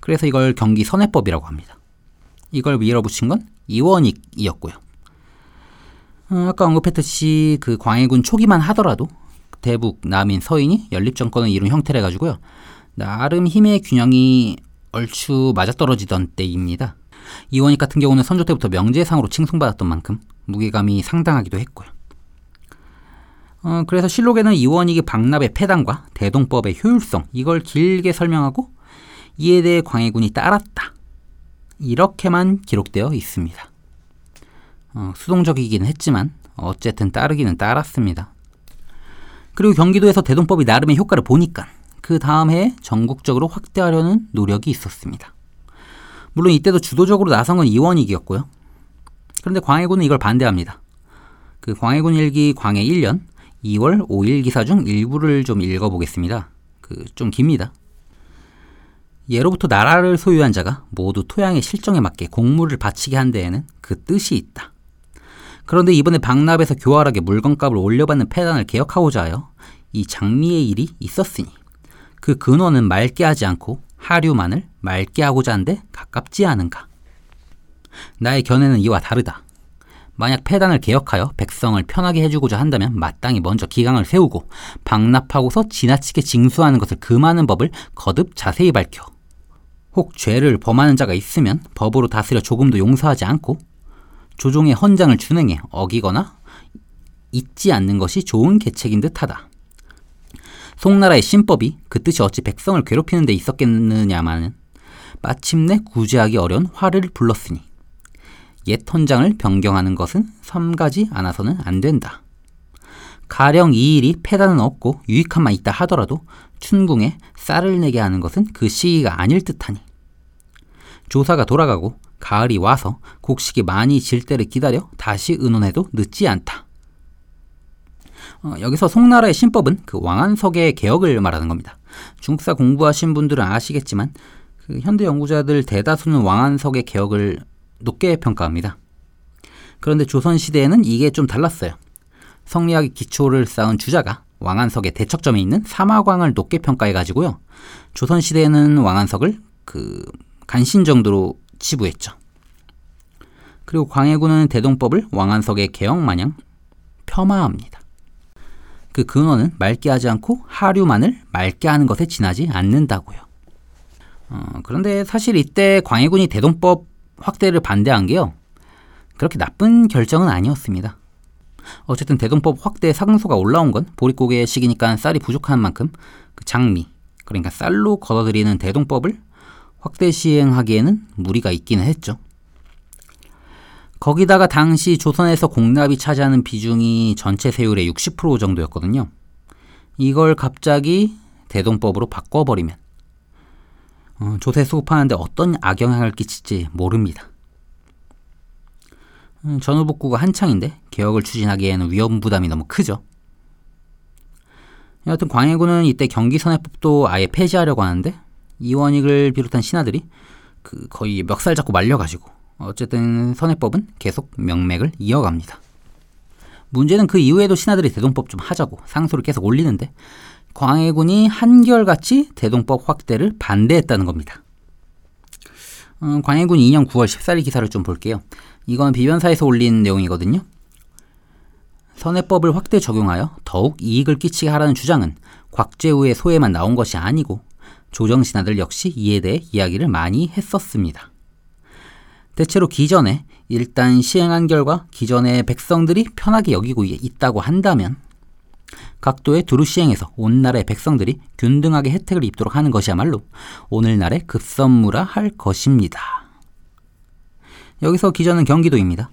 그래서 이걸 경기 선해법이라고 합니다. 이걸 밀어붙인 건 이원익이었고요. 어, 아까 언급했듯이 그 광해군 초기만 하더라도 대북, 남인, 서인이 연립 정권을 이룬 형태래 가지고요. 나름 힘의 균형이 얼추 맞아떨어지던 때입니다. 이원익 같은 경우는 선조 때부터 명제상으로 칭송받았던 만큼 무게감이 상당하기도 했고요. 어, 그래서 실록에는 이원익이 박납의 폐단과 대동법의 효율성 이걸 길게 설명하고 이에 대해 광해군이 따랐다. 이렇게만 기록되어 있습니다. 어, 수동적이긴 했지만 어쨌든 따르기는 따랐습니다. 그리고 경기도에서 대동법이 나름의 효과를 보니까 그 다음 해에 전국적으로 확대하려는 노력이 있었습니다. 물론 이때도 주도적으로 나선 건 이원익이었고요. 그런데 광해군은 이걸 반대합니다. 그 광해군 일기 광해 1년 2월 5일 기사 중 일부를 좀 읽어보겠습니다. 그 좀 깁니다. 예로부터 나라를 소유한 자가 모두 토양의 실정에 맞게 공물을 바치게 한 데에는 그 뜻이 있다. 그런데 이번에 박납에서 교활하게 물건값을 올려받는 폐단을 개혁하고자 하여 이 장미의 일이 있었으니 그 근원은 맑게 하지 않고 하류만을 맑게 하고자 한데 가깝지 않은가. 나의 견해는 이와 다르다. 만약 폐단을 개혁하여 백성을 편하게 해주고자 한다면 마땅히 먼저 기강을 세우고 박납하고서 지나치게 징수하는 것을 금하는 법을 거듭 자세히 밝혀 혹 죄를 범하는 자가 있으면 법으로 다스려 조금도 용서하지 않고 조종의 헌장을 준행해 어기거나 잊지 않는 것이 좋은 계책인 듯하다. 송나라의 신법이 그 뜻이 어찌 백성을 괴롭히는 데 있었겠느냐마는 마침내 구제하기 어려운 화를 불렀으니 옛 헌장을 변경하는 것은 삼가지 않아서는 안 된다. 가령 이 일이 패단은 없고 유익함만 있다 하더라도 춘궁에 쌀을 내게 하는 것은 그 시기가 아닐 듯하니 조사가 돌아가고 가을이 와서 곡식이 많이 질 때를 기다려 다시 의논해도 늦지 않다. 어, 여기서 송나라의 신법은 그 왕안석의 개혁을 말하는 겁니다. 중국사 공부하신 분들은 아시겠지만 그 현대 연구자들 대다수는 왕안석의 개혁을 높게 평가합니다. 그런데 조선시대에는 이게 좀 달랐어요. 성리학의 기초를 쌓은 주자가 왕안석의 대척점에 있는 사마광을 높게 평가해 가지고요. 조선시대에는 왕안석을 그 간신 정도로 치부했죠. 그리고 광해군은 대동법을 왕안석의 개혁 마냥 폄하합니다. 그 근원은 맑게 하지 않고 하류만을 맑게 하는 것에 지나지 않는다고요. 어, 그런데 사실 이때 광해군이 대동법 확대를 반대한 게요. 그렇게 나쁜 결정은 아니었습니다. 어쨌든 대동법 확대 상소가 올라온 건 보릿고개 시기니까 쌀이 부족한 만큼 그 장미, 그러니까 쌀로 걷어들이는 대동법을 확대 시행하기에는 무리가 있기는 했죠. 거기다가 당시 조선에서 공납이 차지하는 비중이 전체 세율의 60% 정도였거든요. 이걸 갑자기 대동법으로 바꿔버리면 어, 조세 수급하는데 어떤 악영향을 끼칠지 모릅니다. 음, 전후복구가 한창인데 개혁을 추진하기에는 위험 부담이 너무 크죠. 여하튼 광해군은 이때 경기선해법도 아예 폐지하려고 하는데 이원익을 비롯한 신하들이 그 거의 멱살 잡고 말려가지고 어쨌든 선해법은 계속 명맥을 이어갑니다. 문제는 그 이후에도 신하들이 대동법 좀 하자고 상소를 계속 올리는데 광해군이 한결같이 대동법 확대를 반대했다는 겁니다. 어, 광해군 2년 9월 14일 기사를 좀 볼게요. 이건 비변사에서 올린 내용이거든요. 선해법을 확대 적용하여 더욱 이익을 끼치게 하라는 주장은 곽재우의 소에만 나온 것이 아니고 조정신하들 역시 이에 대해 이야기를 많이 했었습니다. 대체로 기존에 일단 시행한 결과 기존의 백성들이 편하게 여기고 있다고 한다면 각도의 두루 시행해서 온 나라의 백성들이 균등하게 혜택을 입도록 하는 것이야말로 오늘날의 급선무라 할 것입니다. 여기서 기전은 경기도입니다.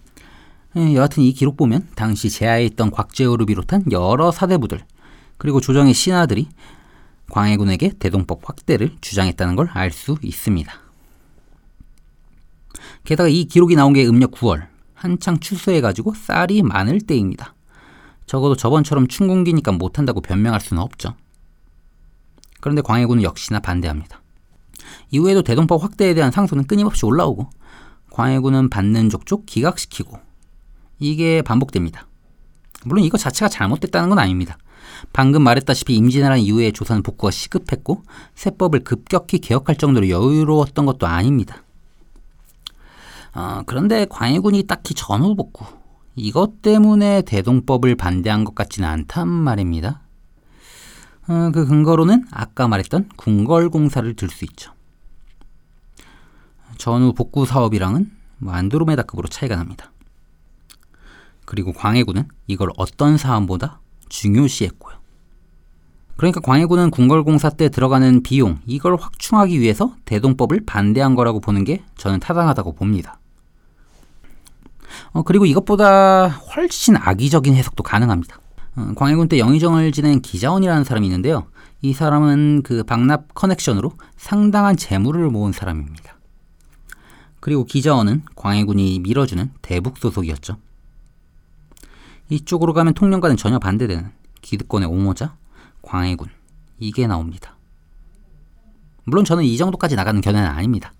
예, 여하튼 이 기록 보면 당시 제하에 있던 곽재우를 비롯한 여러 사대부들 그리고 조정의 신하들이 광해군에게 대동법 확대를 주장했다는 걸 알 수 있습니다. 게다가 이 기록이 나온 게 음력 9월 한창 추수해가지고 쌀이 많을 때입니다. 적어도 저번처럼 춘궁기니까 못한다고 변명할 수는 없죠. 그런데 광해군은 역시나 반대합니다. 이후에도 대동법 확대에 대한 상소는 끊임없이 올라오고 광해군은 받는 족족 기각시키고 이게 반복됩니다. 물론 이거 자체가 잘못됐다는 건 아닙니다. 방금 말했다시피 임진왜란 이후에 조선 복구가 시급했고 세법을 급격히 개혁할 정도로 여유로웠던 것도 아닙니다. 어, 그런데 광해군이 딱히 전후 복구 이것 때문에 대동법을 반대한 것 같지는 않단 말입니다. 어, 그 근거로는 아까 말했던 궁궐공사를 들 수 있죠. 전후 복구 사업이랑은 뭐 안드로메다급으로 차이가 납니다. 그리고 광해군은 이걸 어떤 사안보다 중요시했고요. 그러니까 광해군은 궁궐공사 때 들어가는 비용 이걸 확충하기 위해서 대동법을 반대한 거라고 보는 게 저는 타당하다고 봅니다. 어, 그리고 이것보다 훨씬 악의적인 해석도 가능합니다. 어, 광해군 때 영의정을 지낸 기자원이라는 사람이 있는데요. 이 사람은 그 박납 커넥션으로 상당한 재물을 모은 사람입니다. 그리고 기자원은 광해군이 밀어주는 대북 소속이었죠. 이쪽으로 가면 통령과는 전혀 반대되는 기득권의 옹호자 광해군 이게 나옵니다. 물론 저는 이 정도까지 나가는 견해는 아닙니다.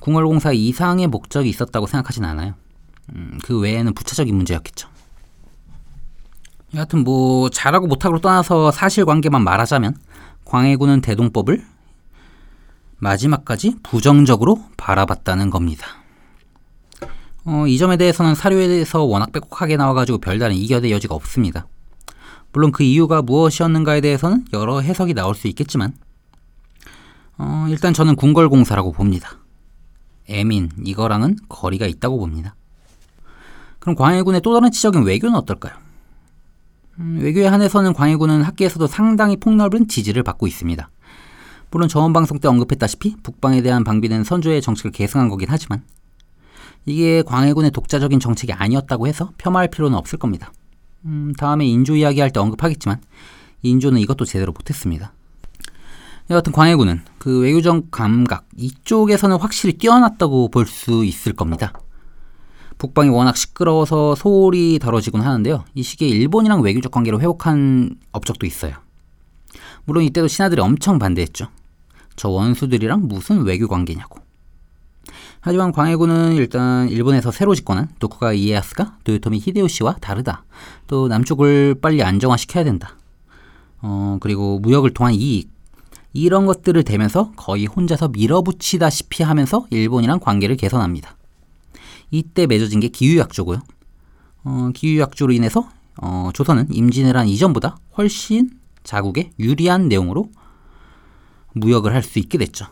궁궐공사 이상의 목적이 있었다고 생각하진 않아요. 음, 그 외에는 부차적인 문제였겠죠. 여하튼 뭐 잘하고 못하고를 떠나서 사실관계만 말하자면 광해군은 대동법을 마지막까지 부정적으로 바라봤다는 겁니다. 어, 이 점에 대해서는 사료에서 워낙 빼곡하게 나와가지고 별다른 이견의 여지가 없습니다. 물론 그 이유가 무엇이었는가에 대해서는 여러 해석이 나올 수 있겠지만 어, 일단 저는 궁궐공사라고 봅니다. 애민 이거랑은 거리가 있다고 봅니다. 그럼 광해군의 또 다른 지적인 외교는 어떨까요? 음, 외교에 한해서는 광해군은 학계에서도 상당히 폭넓은 지지를 받고 있습니다. 물론 저번 방송 때 언급했다시피 북방에 대한 방비는 선조의 정책을 계승한 거긴 하지만 이게 광해군의 독자적인 정책이 아니었다고 해서 폄하할 필요는 없을 겁니다. 음, 다음에 인조 이야기할 때 언급하겠지만 인조는 이것도 제대로 못했습니다. 여하튼 광해군은 그 외교적 감각 이쪽에서는 확실히 뛰어났다고 볼 수 있을 겁니다. 북방이 워낙 시끄러워서 소홀히 다뤄지곤 하는데요. 이 시기에 일본이랑 외교적 관계를 회복한 업적도 있어요. 물론 이때도 신하들이 엄청 반대했죠. 저 원수들이랑 무슨 외교 관계냐고. 하지만 광해군은 일단 일본에서 새로 집권한 도쿠가 이에야스가 도요토미 히데요시와 다르다. 또 남쪽을 빨리 안정화시켜야 된다. 어, 그리고 무역을 통한 이익. 이런 것들을 대면서 거의 혼자서 밀어붙이다시피 하면서 일본이랑 관계를 개선합니다. 이때 맺어진 게 기유약조고요. 어, 기유약조로 인해서 어, 조선은 임진왜란 이전보다 훨씬 자국에 유리한 내용으로 무역을 할 수 있게 됐죠.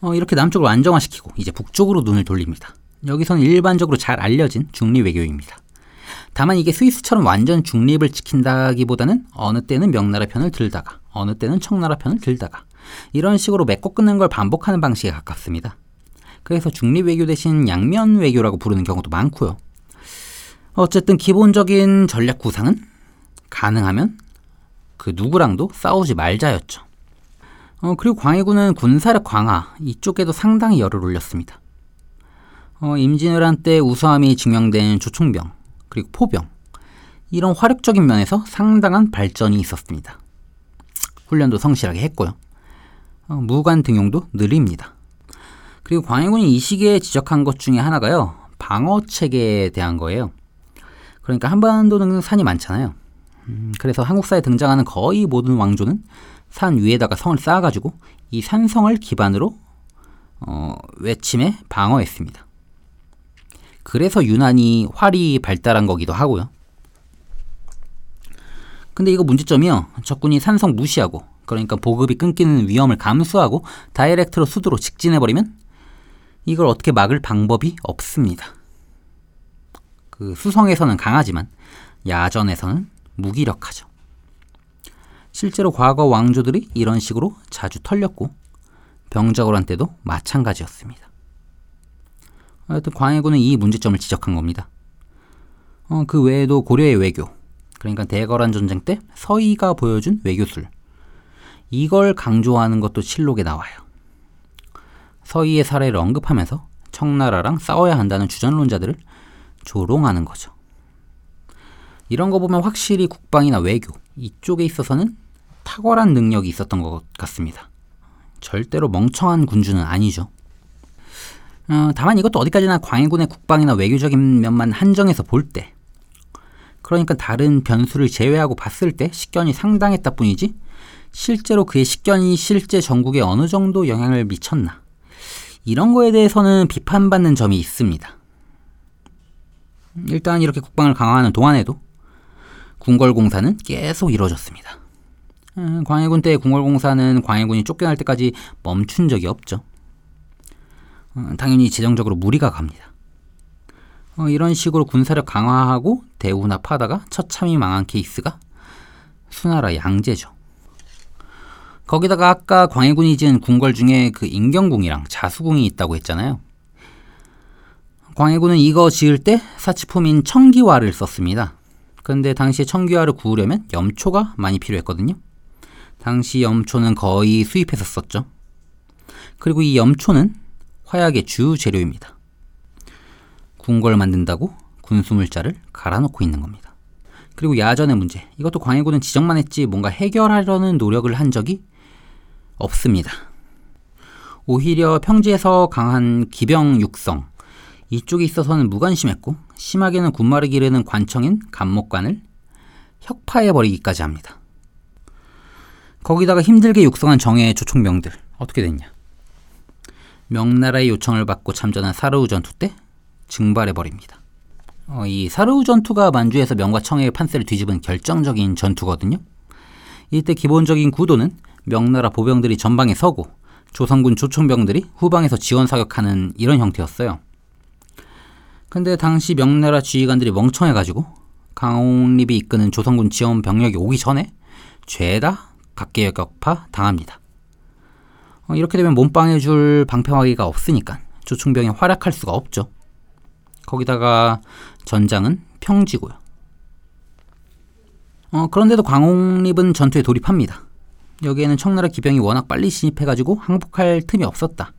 어, 이렇게 남쪽을 안정화시키고 이제 북쪽으로 눈을 돌립니다. 여기서는 일반적으로 잘 알려진 중립 외교입니다. 다만 이게 스위스처럼 완전 중립을 지킨다기보다는 어느 때는 명나라 편을 들다가 어느 때는 청나라 편을 들다가 이런 식으로 맺고 끊는 걸 반복하는 방식에 가깝습니다. 그래서 중립 외교 대신 양면 외교라고 부르는 경우도 많고요. 어쨌든 기본적인 전략 구상은 가능하면 그 누구랑도 싸우지 말자였죠. 어, 그리고 광해군은 군사력 강화 이쪽에도 상당히 열을 올렸습니다. 어, 임진왜란 때 우수함이 증명된 조총병 그리고 포병 이런 화력적인 면에서 상당한 발전이 있었습니다. 훈련도 성실하게 했고요. 어, 무관 등용도 느립니다. 그리고 광해군이 이 시기에 지적한 것 중에 하나가요. 방어 체계에 대한 거예요. 그러니까 한반도는 산이 많잖아요. 음, 그래서 한국사에 등장하는 거의 모든 왕조는 산 위에다가 성을 쌓아가지고 이 산성을 기반으로 어, 외침에 방어했습니다. 그래서 유난히 활이 발달한 거기도 하고요. 근데 이거 문제점이요. 적군이 산성 무시하고 그러니까 보급이 끊기는 위험을 감수하고 다이렉트로 수도로 직진해버리면 이걸 어떻게 막을 방법이 없습니다. 그 수성에서는 강하지만 야전에서는 무기력하죠. 실제로 과거 왕조들이 이런 식으로 자주 털렸고 한 때도 마찬가지였습니다. 하여튼 광해군은 이 문제점을 지적한 겁니다. 어, 그 외에도 고려의 외교, 그러니까 대거란 전쟁 때 서희가 보여준 외교술, 이걸 강조하는 것도 실록에 나와요. 서희의 사례를 언급하면서 청나라랑 싸워야 한다는 주전론자들을 조롱하는 거죠. 이런 거 보면 확실히 국방이나 외교 이쪽에 있어서는 탁월한 능력이 있었던 것 같습니다. 절대로 멍청한 군주는 아니죠. 어, 다만 이것도 어디까지나 광해군의 국방이나 외교적인 면만 한정해서 볼 때, 그러니까 다른 변수를 제외하고 봤을 때 식견이 상당했다 뿐이지, 실제로 그의 식견이 실제 전국에 어느 정도 영향을 미쳤나. 이런 거에 대해서는 비판받는 점이 있습니다. 일단 이렇게 국방을 강화하는 동안에도 궁궐공사는 계속 이루어졌습니다. 음, 광해군 때 궁궐공사는 광해군이 쫓겨날 때까지 멈춘 적이 없죠. 어, 당연히 재정적으로 무리가 갑니다. 어, 이런 식으로 군사력 강화하고 대우납하다가 처참히 망한 케이스가 수나라 양제죠. 거기다가 아까 광해군이 지은 궁궐 중에 그 인경궁이랑 자수궁이 있다고 했잖아요. 광해군은 이거 지을 때 사치품인 청기화를 썼습니다. 그런데 당시에 청기화를 구우려면 염초가 많이 필요했거든요. 당시 염초는 거의 수입해서 썼죠. 그리고 이 염초는 화약의 주 재료입니다. 궁궐 만든다고 군수물자를 갈아놓고 있는 겁니다. 그리고 야전의 문제. 이것도 광해군은 지적만 했지 뭔가 해결하려는 노력을 한 적이 없습니다. 오히려 평지에서 강한 기병 육성, 이쪽에 있어서는 무관심했고 심하게는 군마를 기르는 관청인 간목관을 혁파해버리기까지 합니다. 거기다가 힘들게 육성한 정예의 조총병들 어떻게 됐냐? 명나라의 요청을 받고 참전한 사르우 전투 때 증발해버립니다. 어, 이 사르우 전투가 만주에서 명과 청해의 판세를 뒤집은 결정적인 전투거든요. 이때 기본적인 구도는 명나라 보병들이 전방에 서고 조선군 조총병들이 후방에서 지원 사격하는 이런 형태였어요. 근데 당시 명나라 지휘관들이 멍청해가지고 강홍립이 이끄는 조선군 지원 병력이 오기 전에 죄다 각계역파 당합니다. 어, 이렇게 되면 몸빵해줄 방패화기가 없으니까 조충병이 활약할 수가 없죠. 거기다가 전장은 평지고요. 어, 그런데도 광홍립은 전투에 돌입합니다. 여기에는 청나라 기병이 워낙 빨리 진입해가지고 항복할 틈이 없었다.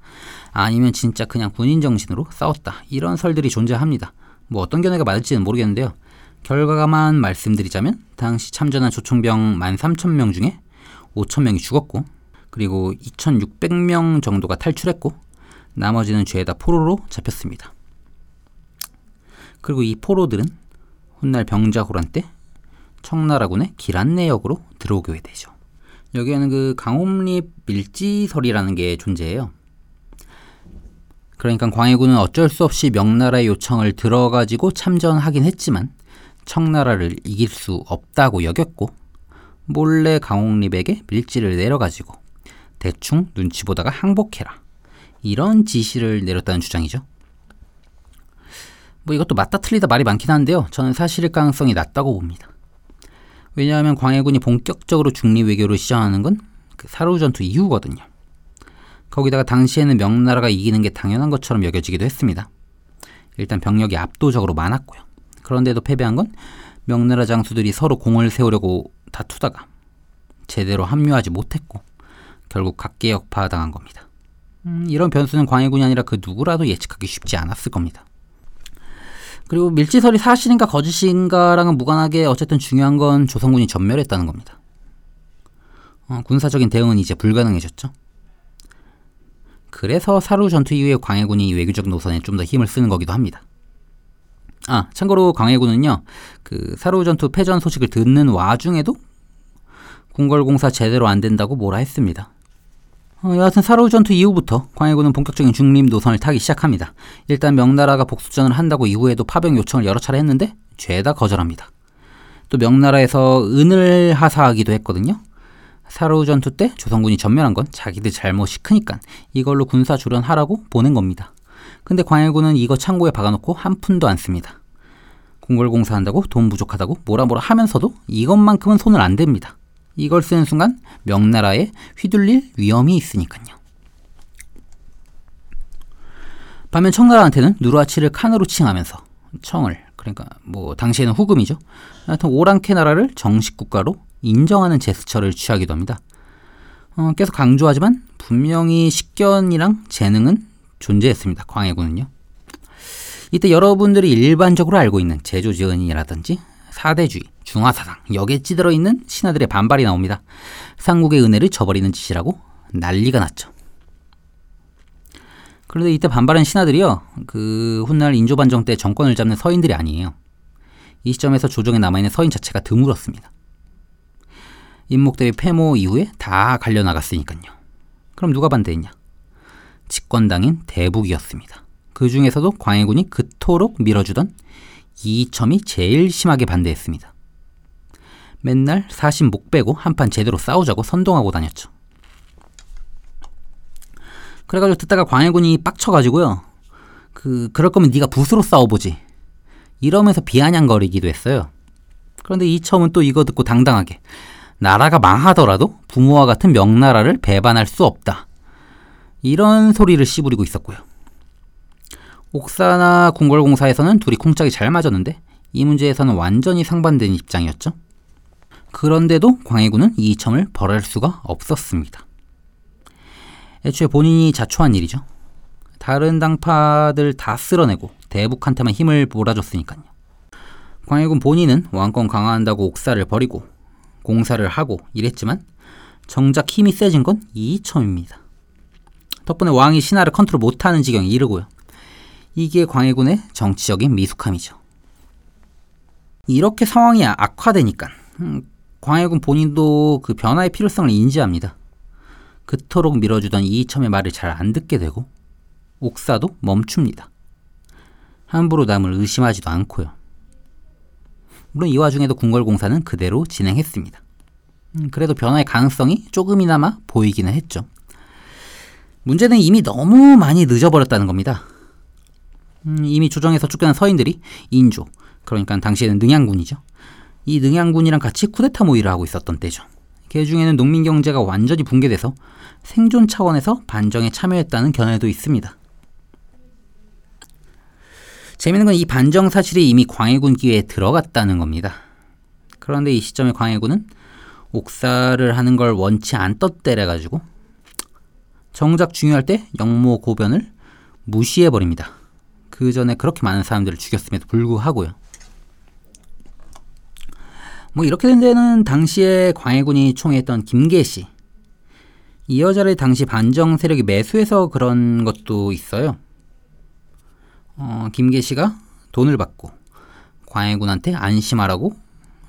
아니면 진짜 그냥 군인 정신으로 싸웠다. 이런 설들이 존재합니다. 뭐 어떤 견해가 맞을지는 모르겠는데요. 결과만 말씀드리자면 당시 참전한 조총병 13,000명 중에 5,000명이 죽었고 그리고 2,600명 정도가 탈출했고 나머지는 죄다 포로로 잡혔습니다. 그리고 이 포로들은 훗날 병자호란 때 청나라군의 길안내역으로 들어오게 되죠. 여기에는 그 강홈립 밀지설이라는 게 존재해요. 그러니까 광해군은 어쩔 수 없이 명나라의 요청을 들어가지고 참전하긴 했지만 청나라를 이길 수 없다고 여겼고 몰래 강홍립에게 밀지를 내려가지고 대충 눈치 보다가 항복해라. 이런 지시를 내렸다는 주장이죠. 뭐 이것도 맞다 틀리다 말이 많긴 한데요. 저는 사실일 가능성이 낮다고 봅니다. 왜냐하면 광해군이 본격적으로 중립 외교를 시작하는 건 그 사루 전투 이후거든요. 거기다가 당시에는 명나라가 이기는 게 당연한 것처럼 여겨지기도 했습니다. 일단 병력이 압도적으로 많았고요. 그런데도 패배한 건 명나라 장수들이 서로 공을 세우려고 다투다가 제대로 합류하지 못했고 결국 각계역파당한 겁니다. 음, 이런 변수는 광해군이 아니라 그 누구라도 예측하기 쉽지 않았을 겁니다. 그리고 밀지설이 사실인가 거짓인가랑은 무관하게 어쨌든 중요한 건 조선군이 전멸했다는 겁니다. 어, 군사적인 대응은 이제 불가능해졌죠. 그래서 사루 전투 이후에 광해군이 외교적 노선에 좀 더 힘을 쓰는 거기도 합니다. 아, 참고로 광해군은요, 그 사루 전투 패전 소식을 듣는 와중에도 궁궐공사 제대로 안 된다고 뭐라 했습니다. 어, 여하튼 사루 전투 이후부터 광해군은 본격적인 중립 노선을 타기 시작합니다. 일단 명나라가 복수전을 한다고 이후에도 파병 요청을 여러 차례 했는데 죄다 거절합니다. 또 명나라에서 은을 하사하기도 했거든요. 사루 전투 때 조선군이 전멸한 건 자기들 잘못이 크니까 이걸로 군사 주련하라고 보낸 겁니다. 근데 광해군은 이거 창고에 박아놓고 한 푼도 안 씁니다. 궁궐공사 한다고 돈 부족하다고 뭐라 뭐라 하면서도 이것만큼은 손을 안 댑니다. 이걸 쓰는 순간 명나라에 휘둘릴 위험이 있으니까요. 반면 청나라한테는 누르하치를 칸으로 칭하면서 청을 그러니까 뭐 당시에는 후금이죠. 하여튼 오랑캐 나라를 정식 국가로 인정하는 제스처를 취하기도 합니다. 어, 계속 강조하지만 분명히 식견이랑 재능은 존재했습니다. 광해군은요. 이때 여러분들이 일반적으로 알고 있는 제조지은이라든지 사대주의, 중화사상, 여기에 찌들어 있는 신하들의 반발이 나옵니다. 삼국의 은혜를 저버리는 짓이라고 난리가 났죠. 그런데 이때 반발한 신하들이요, 그 훗날 인조반정 때 정권을 잡는 서인들이 아니에요. 이 시점에서 조정에 남아있는 서인 자체가 드물었습니다. 임목대비 폐모 이후에 다 갈려 나갔으니까요. 그럼 누가 반대했냐? 집권당인 대북이었습니다. 그 중에서도 광해군이 그토록 밀어주던 이첨이 제일 심하게 반대했습니다. 맨날 사신 목 빼고 한판 제대로 싸우자고 선동하고 다녔죠. 그래가지고 듣다가 광해군이 빡쳐가지고요. 그 그럴 거면 네가 붓으로 싸워보지. 이러면서 비아냥거리기도 했어요. 그런데 이첨은 또 이거 듣고 당당하게 나라가 망하더라도 부모와 같은 명나라를 배반할 수 없다. 이런 소리를 씨부리고 있었고요. 옥사나 궁궐공사에서는 둘이 쿵짝이 잘 맞았는데 이 문제에서는 완전히 상반된 입장이었죠. 그런데도 광해군은 이 이첨을 벌할 수가 없었습니다. 애초에 본인이 자초한 일이죠. 다른 당파들 다 쓸어내고 대북한테만 힘을 몰아줬으니까요. 광해군 본인은 왕권 강화한다고 옥사를 버리고 공사를 하고 이랬지만 정작 힘이 세진 건 이이첨입니다. 덕분에 왕이 신하를 컨트롤 못하는 지경에 이르고요. 이게 광해군의 정치적인 미숙함이죠. 이렇게 상황이 악화되니까 음, 광해군 본인도 그 변화의 필요성을 인지합니다. 그토록 밀어주던 이이첨의 말을 잘 안 듣게 되고 옥사도 멈춥니다. 함부로 남을 의심하지도 않고요. 물론 이 와중에도 궁궐공사는 그대로 진행했습니다. 음, 그래도 변화의 가능성이 조금이나마 보이기는 했죠. 문제는 이미 너무 많이 늦어버렸다는 겁니다. 음, 이미 조정에서 쫓겨난 서인들이 인조, 그러니까 당시에는 능양군이죠. 이 능양군이랑 같이 쿠데타 모의를 하고 있었던 때죠. 그 중에는 농민 경제가 완전히 붕괴돼서 생존 차원에서 반정에 참여했다는 견해도 있습니다. 재미있는 건 이 반정 사실이 이미 광해군 기회에 들어갔다는 겁니다. 그런데 이 시점에 광해군은 옥사를 하는 걸 원치 않던 때래가지고 정작 중요할 때 영모 고변을 무시해 버립니다. 그 전에 그렇게 많은 사람들을 죽였음에도 불구하고요. 뭐 이렇게 된 데는 당시에 광해군이 총애했던 김계시 이 여자를 당시 반정 세력이 매수해서 그런 것도 있어요. 어, 김계시가 돈을 받고 광해군한테 안심하라고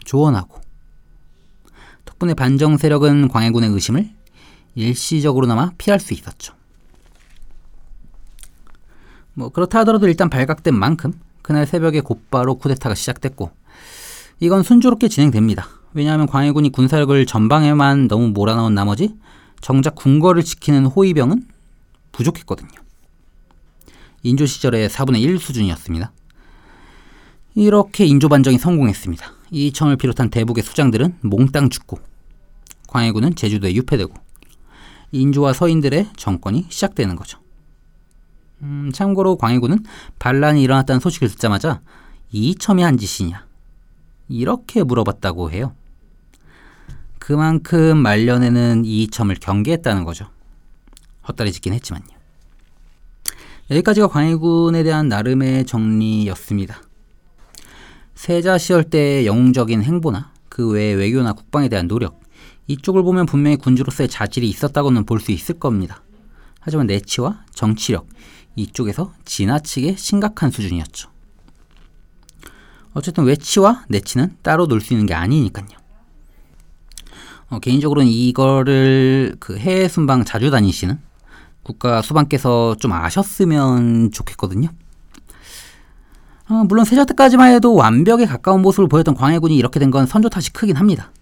조언하고 덕분에 반정 세력은 광해군의 의심을 일시적으로나마 피할 수 있었죠. 뭐 그렇다 하더라도 일단 발각된 만큼 그날 새벽에 곧바로 쿠데타가 시작됐고 이건 순조롭게 진행됩니다. 왜냐하면 광해군이 군사력을 전방에만 너무 몰아넣은 나머지 정작 궁궐을 지키는 호위병은 부족했거든요. 인조 시절의 4분의 1 수준이었습니다. 이렇게 인조 반정이 성공했습니다. 이청을 비롯한 대북의 수장들은 몽땅 죽고 광해군은 제주도에 유폐되고 인조와 서인들의 정권이 시작되는 거죠. 음, 참고로 광해군은 반란이 일어났다는 소식을 듣자마자 이첨이 한 짓이냐 이렇게 물어봤다고 해요. 그만큼 말년에는 이첨을 경계했다는 거죠. 헛다리 짓긴 했지만요. 여기까지가 광해군에 대한 나름의 정리였습니다. 세자 시절 때의 영웅적인 행보나 그 외의 외교나 국방에 대한 노력 이쪽을 보면 분명히 군주로서의 자질이 있었다고는 볼 수 있을 겁니다. 하지만 내치와 정치력 이쪽에서 지나치게 심각한 수준이었죠. 어쨌든 외치와 내치는 따로 놀 수 있는 게 아니니까요. 어, 개인적으로는 이거를 그 해외 순방 자주 다니시는 국가 수반께서 좀 아셨으면 좋겠거든요. 어, 물론 세자 때까지만 해도 완벽에 가까운 모습을 보였던 광해군이 이렇게 된 건 선조 탓이 크긴 합니다.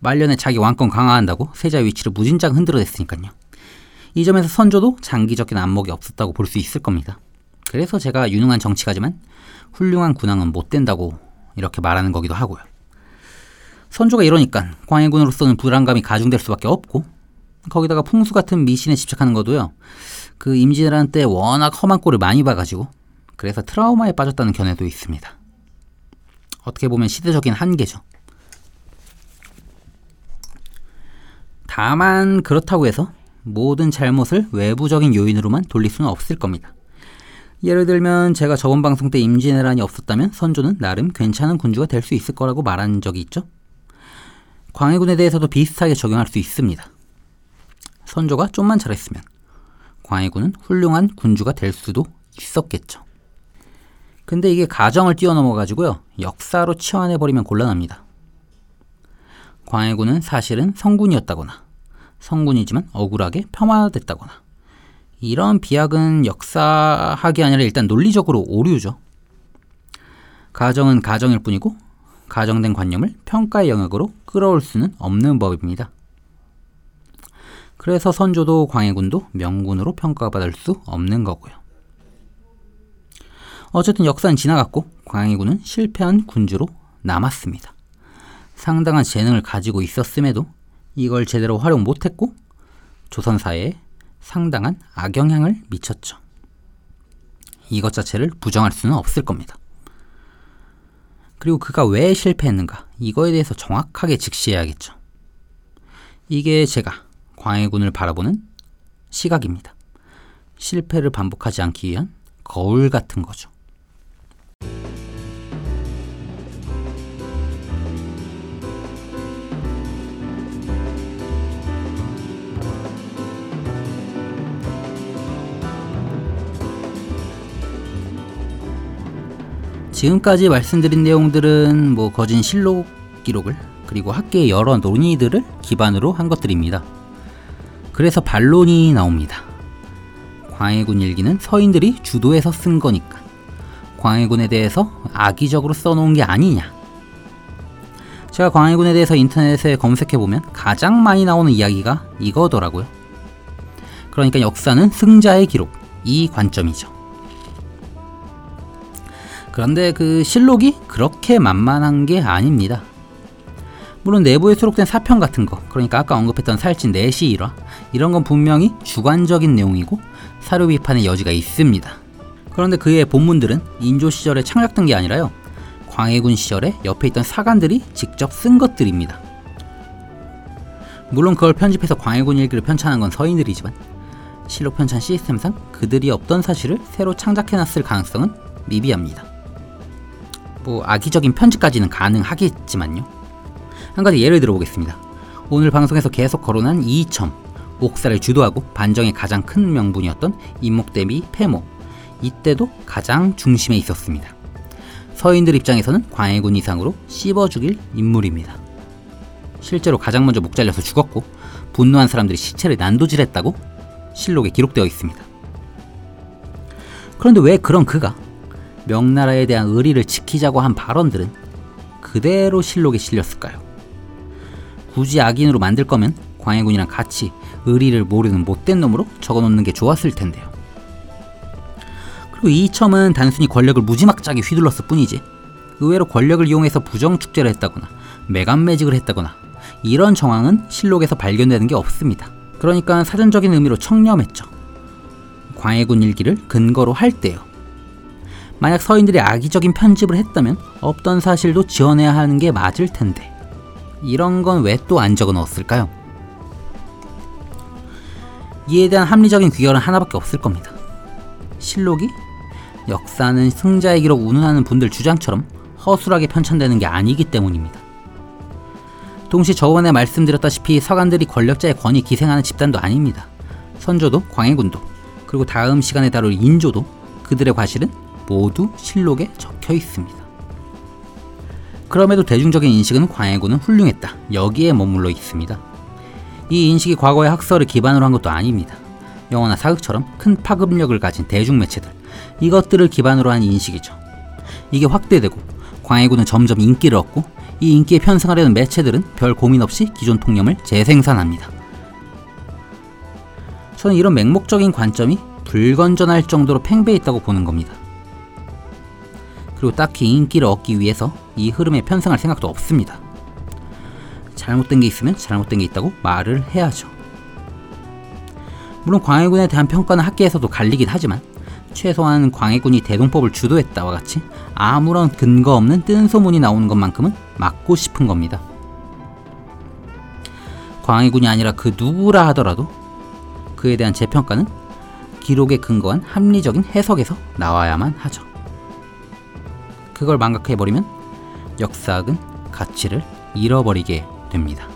말년에 자기 왕권 강화한다고 세자의 위치를 무진장 흔들어댔으니까요. 이 점에서 선조도 장기적인 안목이 없었다고 볼 수 있을 겁니다. 그래서 제가 유능한 정치가지만 훌륭한 군왕은 못 된다고 이렇게 말하는 거기도 하고요. 선조가 이러니까 광해군으로서는 불안감이 가중될 수밖에 없고 거기다가 풍수 같은 미신에 집착하는 것도요. 그 임진왜란 때 워낙 험한 꼴을 많이 봐가지고 그래서 트라우마에 빠졌다는 견해도 있습니다. 어떻게 보면 시대적인 한계죠. 다만 그렇다고 해서 모든 잘못을 외부적인 요인으로만 돌릴 수는 없을 겁니다. 예를 들면 제가 저번 방송 때 임진왜란이 없었다면 선조는 나름 괜찮은 군주가 될 수 있을 거라고 말한 적이 있죠. 광해군에 대해서도 비슷하게 적용할 수 있습니다. 선조가 좀만 잘했으면 광해군은 훌륭한 군주가 될 수도 있었겠죠. 근데 이게 가정을 뛰어넘어 가지고요. 역사로 치환해 버리면 곤란합니다. 광해군은 사실은 성군이었다거나 성군이지만 억울하게 폄하됐다거나 이런 비약은 역사학이 아니라 일단 논리적으로 오류죠. 가정은 가정일 뿐이고 가정된 관념을 평가의 영역으로 끌어올 수는 없는 법입니다. 그래서 선조도 광해군도 명군으로 평가받을 수 없는 거고요. 어쨌든 역사는 지나갔고 광해군은 실패한 군주로 남았습니다. 상당한 재능을 가지고 있었음에도 이걸 제대로 활용 못했고 조선 사회에 상당한 악영향을 미쳤죠. 이것 자체를 부정할 수는 없을 겁니다. 그리고 그가 왜 실패했는가 이거에 대해서 정확하게 직시해야겠죠. 이게 제가 광해군을 바라보는 시각입니다. 실패를 반복하지 않기 위한 거울 같은 거죠. 지금까지 말씀드린 내용들은 뭐 거진 실록 기록을 그리고 학계의 여러 논의들을 기반으로 한 것들입니다. 그래서 반론이 나옵니다. 광해군 일기는 서인들이 주도해서 쓴 거니까 광해군에 대해서 악의적으로 써놓은 게 아니냐. 제가 광해군에 대해서 인터넷에 검색해보면 가장 많이 나오는 이야기가 이거더라고요. 그러니까 역사는 승자의 기록, 이 관점이죠. 그런데 그 실록이 그렇게 만만한 게 아닙니다. 물론 내부에 수록된 사편 같은 거, 그러니까 아까 언급했던 살찐 내시 일화, 이런 건 분명히 주관적인 내용이고 사료 비판의 여지가 있습니다. 그런데 그의 본문들은 인조 시절에 창작된 게 아니라요. 광해군 시절에 옆에 있던 사관들이 직접 쓴 것들입니다. 물론 그걸 편집해서 광해군 일기를 편찬한 건 서인들이지만 실록 편찬 시스템상 그들이 없던 사실을 새로 창작해놨을 가능성은 미비합니다. 뭐 악의적인 편집까지는 가능하겠지만요. 한 가지 예를 들어보겠습니다. 오늘 방송에서 계속 거론한 이첨, 옥사를 주도하고 반정의 가장 큰 명분이었던 임목대비 폐모, 이때도 가장 중심에 있었습니다. 서인들 입장에서는 광해군 이상으로 씹어 죽일 인물입니다. 실제로 가장 먼저 목 잘려서 죽었고 분노한 사람들이 시체를 난도질했다고 실록에 기록되어 있습니다. 그런데 왜 그런 그가 명나라에 대한 의리를 지키자고 한 발언들은 그대로 실록에 실렸을까요? 굳이 악인으로 만들 거면 광해군이랑 같이 의리를 모르는 못된 놈으로 적어놓는 게 좋았을 텐데요. 그리고 이첨은 단순히 권력을 무지막지하게 휘둘렀을 뿐이지 의외로 권력을 이용해서 부정축제를 했다거나 매간매직을 했다거나 이런 정황은 실록에서 발견되는 게 없습니다. 그러니까 사전적인 의미로 청렴했죠. 광해군 일기를 근거로 할 때요. 만약 서인들이 악의적인 편집을 했다면 없던 사실도 지어내야 하는 게 맞을 텐데 이런 건 왜 또 안 적어 넣었을까요? 이에 대한 합리적인 귀결은 하나밖에 없을 겁니다. 실록이 역사는 승자의 기록 운운하는 분들 주장처럼 허술하게 편찬되는 게 아니기 때문입니다. 동시에 저번에 말씀드렸다시피 서간들이 권력자의 권위 기생하는 집단도 아닙니다. 선조도 광해군도 그리고 다음 시간에 다룰 인조도 그들의 과실은 모두 실록에 적혀 있습니다. 그럼에도 대중적인 인식은 광해군은 훌륭했다. 여기에 머물러 있습니다. 이 인식이 과거의 학설을 기반으로 한 것도 아닙니다. 영화나 사극처럼 큰 파급력을 가진 대중매체들, 이것들을 기반으로 한 인식이죠. 이게 확대되고 광해군은 점점 인기를 얻고 이 인기에 편승하려는 매체들은 별 고민 없이 기존 통념을 재생산합니다. 저는 이런 맹목적인 관점이 불건전할 정도로 팽배했다고 보는 겁니다. 그리고 딱히 인기를 얻기 위해서 이 흐름에 편승할 생각도 없습니다. 잘못된 게 있으면 잘못된 게 있다고 말을 해야죠. 물론 광해군에 대한 평가는 학계에서도 갈리긴 하지만 최소한 광해군이 대동법을 주도했다와 같이 아무런 근거 없는 뜬 소문이 나오는 것만큼은 막고 싶은 겁니다. 광해군이 아니라 그 누구라 하더라도 그에 대한 재평가는 기록에 근거한 합리적인 해석에서 나와야만 하죠. 그걸 망각해버리면 역사학은 가치를 잃어버리게 됩니다.